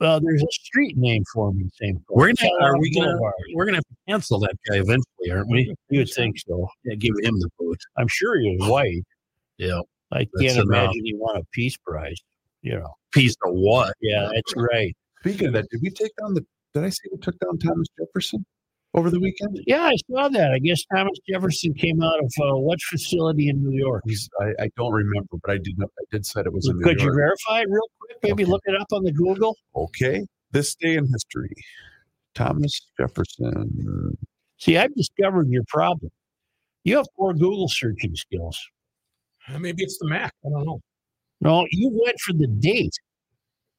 uh, there's a street name for him in St. Paul. We're gonna, are we gonna, we're gonna have to cancel that guy eventually, aren't we? You would think so. Yeah, give him the boot. I'm sure he was white. Yeah. I can't enough. imagine he won a Peace Prize. You know. Piece of what? Yeah, that's right. Speaking of that, did we take down the? Did I see we took down Thomas Jefferson over the weekend? Yeah, I saw that. I guess Thomas Jefferson came out of uh, what facility in New York? He's. I, I don't remember, but I did. I did said it was in New York. Could you verify it real quick? Maybe Okay. look it up on the Google. Okay, this day in history, Thomas Jefferson. See, I've discovered your problem. You have poor Google searching skills. Maybe it's the Mac. I don't know. No, you went for the date.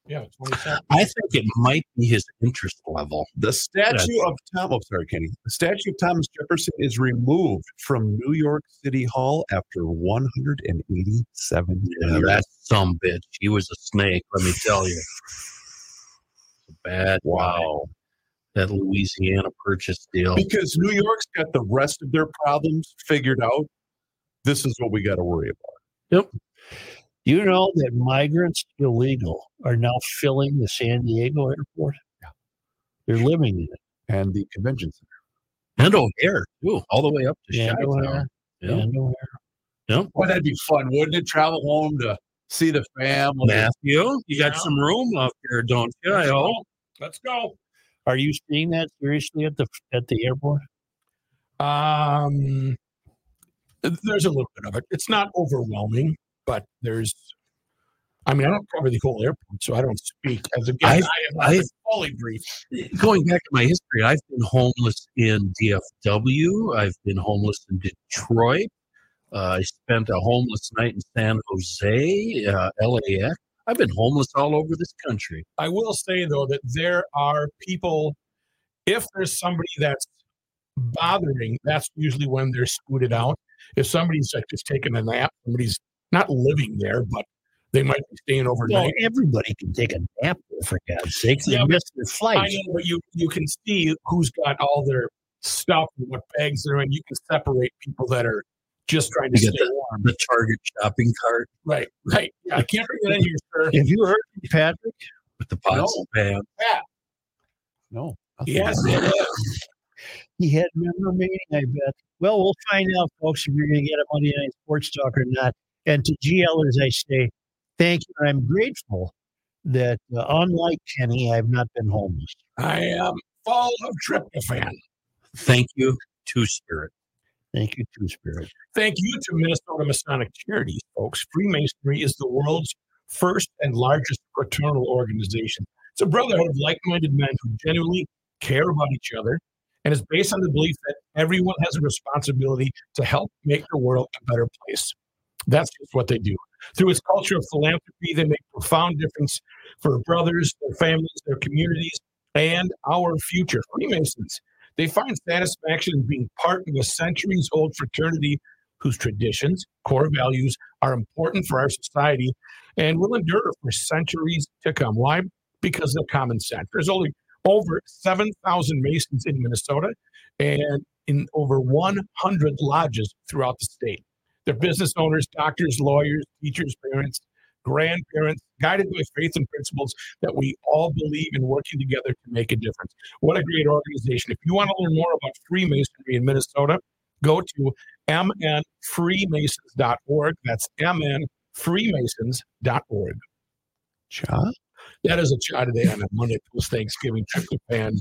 Yeah, 27. I think it might be his interest level. The statue of Tom. Oh, sorry, Kenny. The statue of Thomas Jefferson is removed from New York City Hall after 187 Yeah, years. that some bitch. He was a snake, let me tell you. Bad Wow. guy. That Louisiana purchase deal. Because New York's got the rest of their problems figured out. This is what we got to worry about. You know that migrants illegal are now filling the San Diego airport. Yeah. They're living in it. And the convention center. And O'Hare, too, all the way up to And Chi-Town. Yeah. And O'Hare. Boy, that'd be fun, wouldn't it? Travel home to see the family. Matthew, you got Yeah. some room up there, don't you? I hope. Let's go. Are you seeing that seriously at the at the airport? Um, there's a little bit of it. It's not overwhelming, but there's. I mean, I don't cover the whole airport, so I don't speak as a guy. I I've- have I've- fully briefed. Going back to my history, I've been homeless in DFW. I've been homeless in Detroit. Uh, I spent a homeless night in San Jose, uh, LAX. I've been homeless all over this country. I will say though that there are people. If there's somebody that's bothering, that's usually when they're scooted out. If somebody's like just taking a nap, somebody's not living there, but they might be staying Well, overnight. everybody can take a nap there, for God's sake. They Yeah, but- miss their I know, but you you can see who's got all their stuff and what bags they're in. You can separate people that are just trying to You stay get warm. The Target shopping cart Right, right. Yeah, I can't bring that in here, sir. Have you heard, Patrick? with the pots and pans. No. Yes, He had memorabilia, I bet. Well, we'll find out, folks, if you're going to get a Monday Night Sports Talk or not. And to GLers, I say thank you. I'm grateful that, uh, unlike Kenny, I've not been homeless. I am full of tryptophan. Thank you, Two Spirit. Thank you, Two Spirit. Thank you to Minnesota Masonic Charities, folks. Freemasonry is the world's first and largest fraternal organization. It's a brotherhood of like minded men who genuinely care about each other and is based on the belief that everyone has a responsibility to help make the world a better place. That's just what they do. Through its culture of philanthropy, they make profound difference for brothers, their families, their communities, and our future. Freemasons, they find satisfaction in being part of a centuries old fraternity whose traditions, core values are important for our society and will endure for centuries to come. Why? Because of common sense. There's only over 7,000 Masons in Minnesota and in over 100 lodges throughout the state. They're business owners, doctors, lawyers, teachers, parents, grandparents, guided by faith and principles that we all believe in working together to make a difference. What a great organization. If you want to learn more about Freemasonry in Minnesota, go to mnfreemasons.org. That's mnfreemasons.org. Cha? That is a cha today on a Monday post Thanksgiving tryptophan.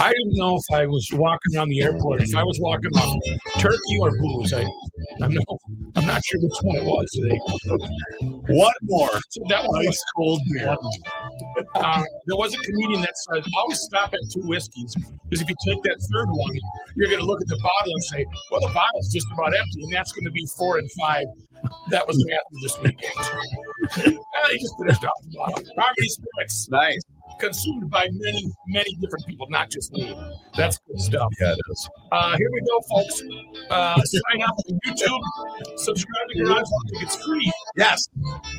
I didn't know if I was walking around the airport, if I was walking on turkey or booze. I, I'm, no, I'm not sure which one it was today. What more? So that one was cold beer. uh, there was a comedian that said, always stop at two whiskeys. Because if you take that third one, you're going to look at the bottle and say, well, the bottle's just about empty. And that's going to be four and five. That was Matthew this weekend. he just finished off the bottle. Harmony Spirits, Nice. Consumed by many, many different people, not just me. That's good stuff. Yeah, it is. Uh, here we go, folks. Uh, sign up on YouTube, subscribe to Garage Logic. It's free. Yes.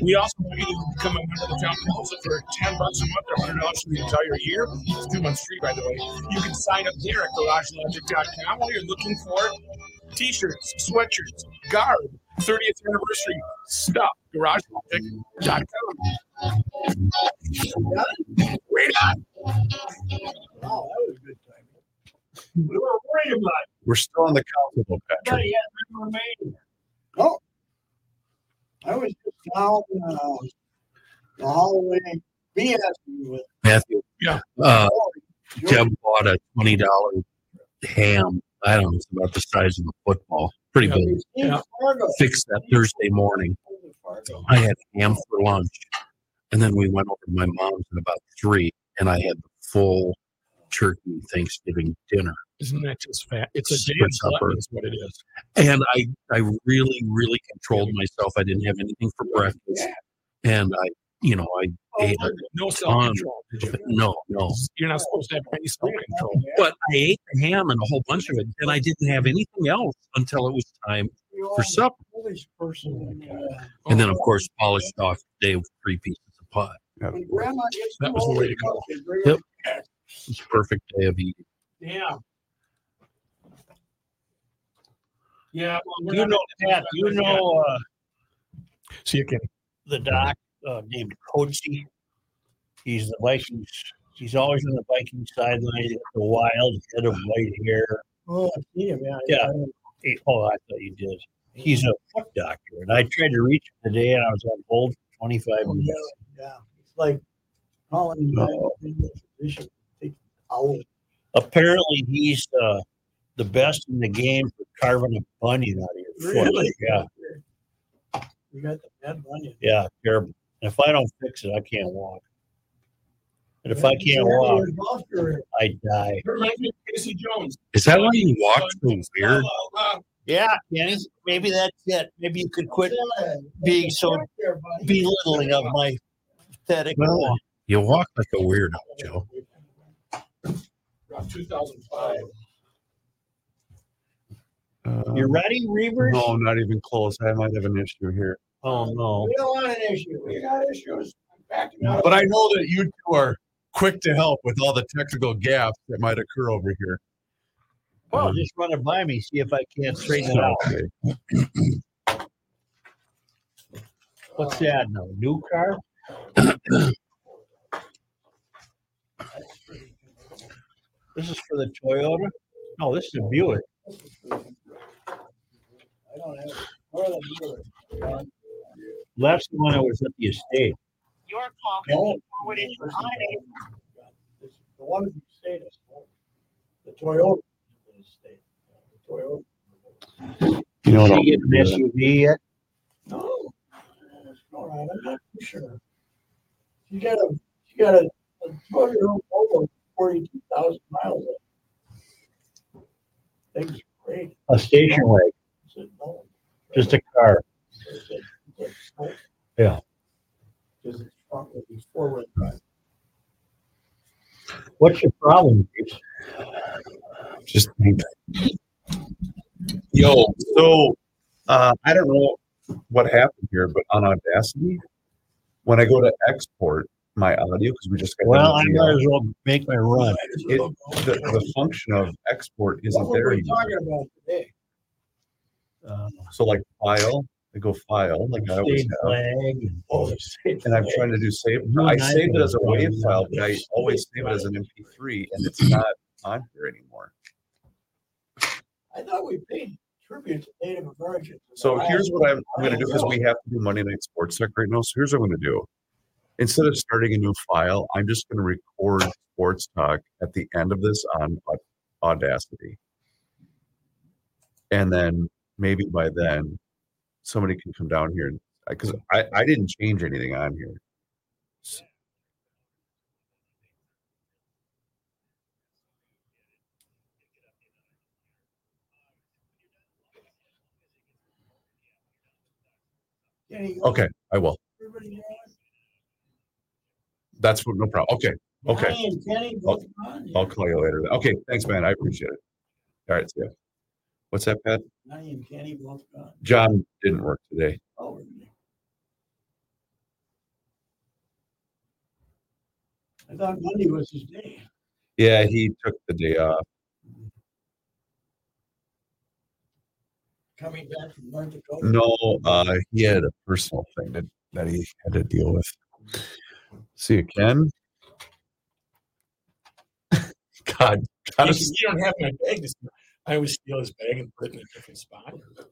We also want you to become a member of the town council for ten bucks a month or hundred dollars for the entire year. It's two months free, by the way. You can sign up there at garagelogic.com while you're looking for t-shirts, sweatshirts, garb, 30th anniversary stuff. Garagelogic.com. Wait on. Wow, that was a good time. We were about We're still on the council, though, Patrick. it. Oh. I was just down, uh, the hallway, BS with. Matthew. Yeah. Uh, Joe Deb bought a twenty dollar ham. I don't know, it's about the size of a football. Pretty Yeah. big. Yeah. Fixed that Thursday morning. I had ham for lunch. And then we went over to my mom's at about three and I had the full turkey Thanksgiving dinner. Isn't that just fat? It's a Super damn supper. supper. Is what it is. And I, I really, really controlled myself. I didn't have anything for breakfast. And I, you know, I oh, ate No self control. no, no. You're not supposed to have any self control. But I ate the ham and a whole bunch of it, and I didn't have anything else until it was time for supper. Foolish person. And then, of course, polished off the day with three pieces of pie. When grandma gets That was the way to go. they Yep. her- It was a perfect day of eating. Yeah. Yeah. well, You know, Pat, you know uh, See you, Kenny. the doc uh, named Coatsy. He's the Vikings. He's always on the Viking sideline. The wild head of white hair. Oh, I see him, yeah. Yeah. He- oh, I thought you did. He's a foot doctor, and I tried to reach him today, and I was on hold for 25 Oh, minutes. Yeah, yeah. It's like calling you in the position. Take out. Apparently, he's uh, the best in the game for carving a bunion out of your foot. Really? Yeah, You got the bad bunion. yeah, terrible. And if I don't fix it, I can't walk. And if I can't walk, walk. I die. Reminds me of Casey Jones. Is that why you walk so weird? Yeah, Kenny, maybe that's it. Maybe you could quit being so belittling of my pathetic Well, walk. You walk like a weirdo, Joe. around 2005. Uh, You ready, Reuvers? no, not even close. I might have an issue here. Oh no. We don't want an issue. We got issues. But I know that you two are quick to help with all the technical gaps that might occur over here. Well, just run it by me, see if I can't straighten it out. Okay. What's that now? New car? This is for the Toyota? No, this is a Buick. I don't have. more than you. That's the one that was at the estate. Your call No. has been forwarded to an automated The one that you stayed at home. The Toyota. is the Toyota. You know what? Did I'll you get an SUV yet? No. All right, I'm not too sure. You got a, you got a, a Toyota over forty-two thousand miles. Things great. A station wagon, said, no. just a car. I said, "It's a- Yeah. Because it's front with these four-wheel drive. What's your problem, Reeves? Just Yo, so Uh, I don't know what happened here, but on Audacity, when I go to export my audio, because we just got Well, I might as well make my run. it, the, the function of export isn't What there were we talking about today? Uh, So like file, I go file, like I always have, flag. Oh, and I'm trying to do save. You I saved it as a run WAV file, but I always save it as an MP3, and it's not on here anymore. I thought we paid tribute to Native Americans. So here's what I'm, I'm gonna do, because we have to do Monday Night Sports Tech right now, so here's what I'm gonna do. Instead of starting a new file, I'm just gonna record sports talk at the end of this on Audacity. And then maybe by then, somebody can come down here because I, I didn't change anything on here. Okay, I will. everybody know it? That's what, no problem. Okay, okay. Johnny and Kenny both gone. I'll call you later. Okay, thanks, man. I appreciate it. All right, see ya. What's that, Pat? Johnny and Kenny both gone. John didn't work today. Oh. I thought Monday was his day. Yeah, he took the day off. Coming back from North Dakota. No, uh, he had a personal thing that, that he had to deal with. See you, Ken. God, God You, you don't have my bag. I always steal his bag and put it in a different spot.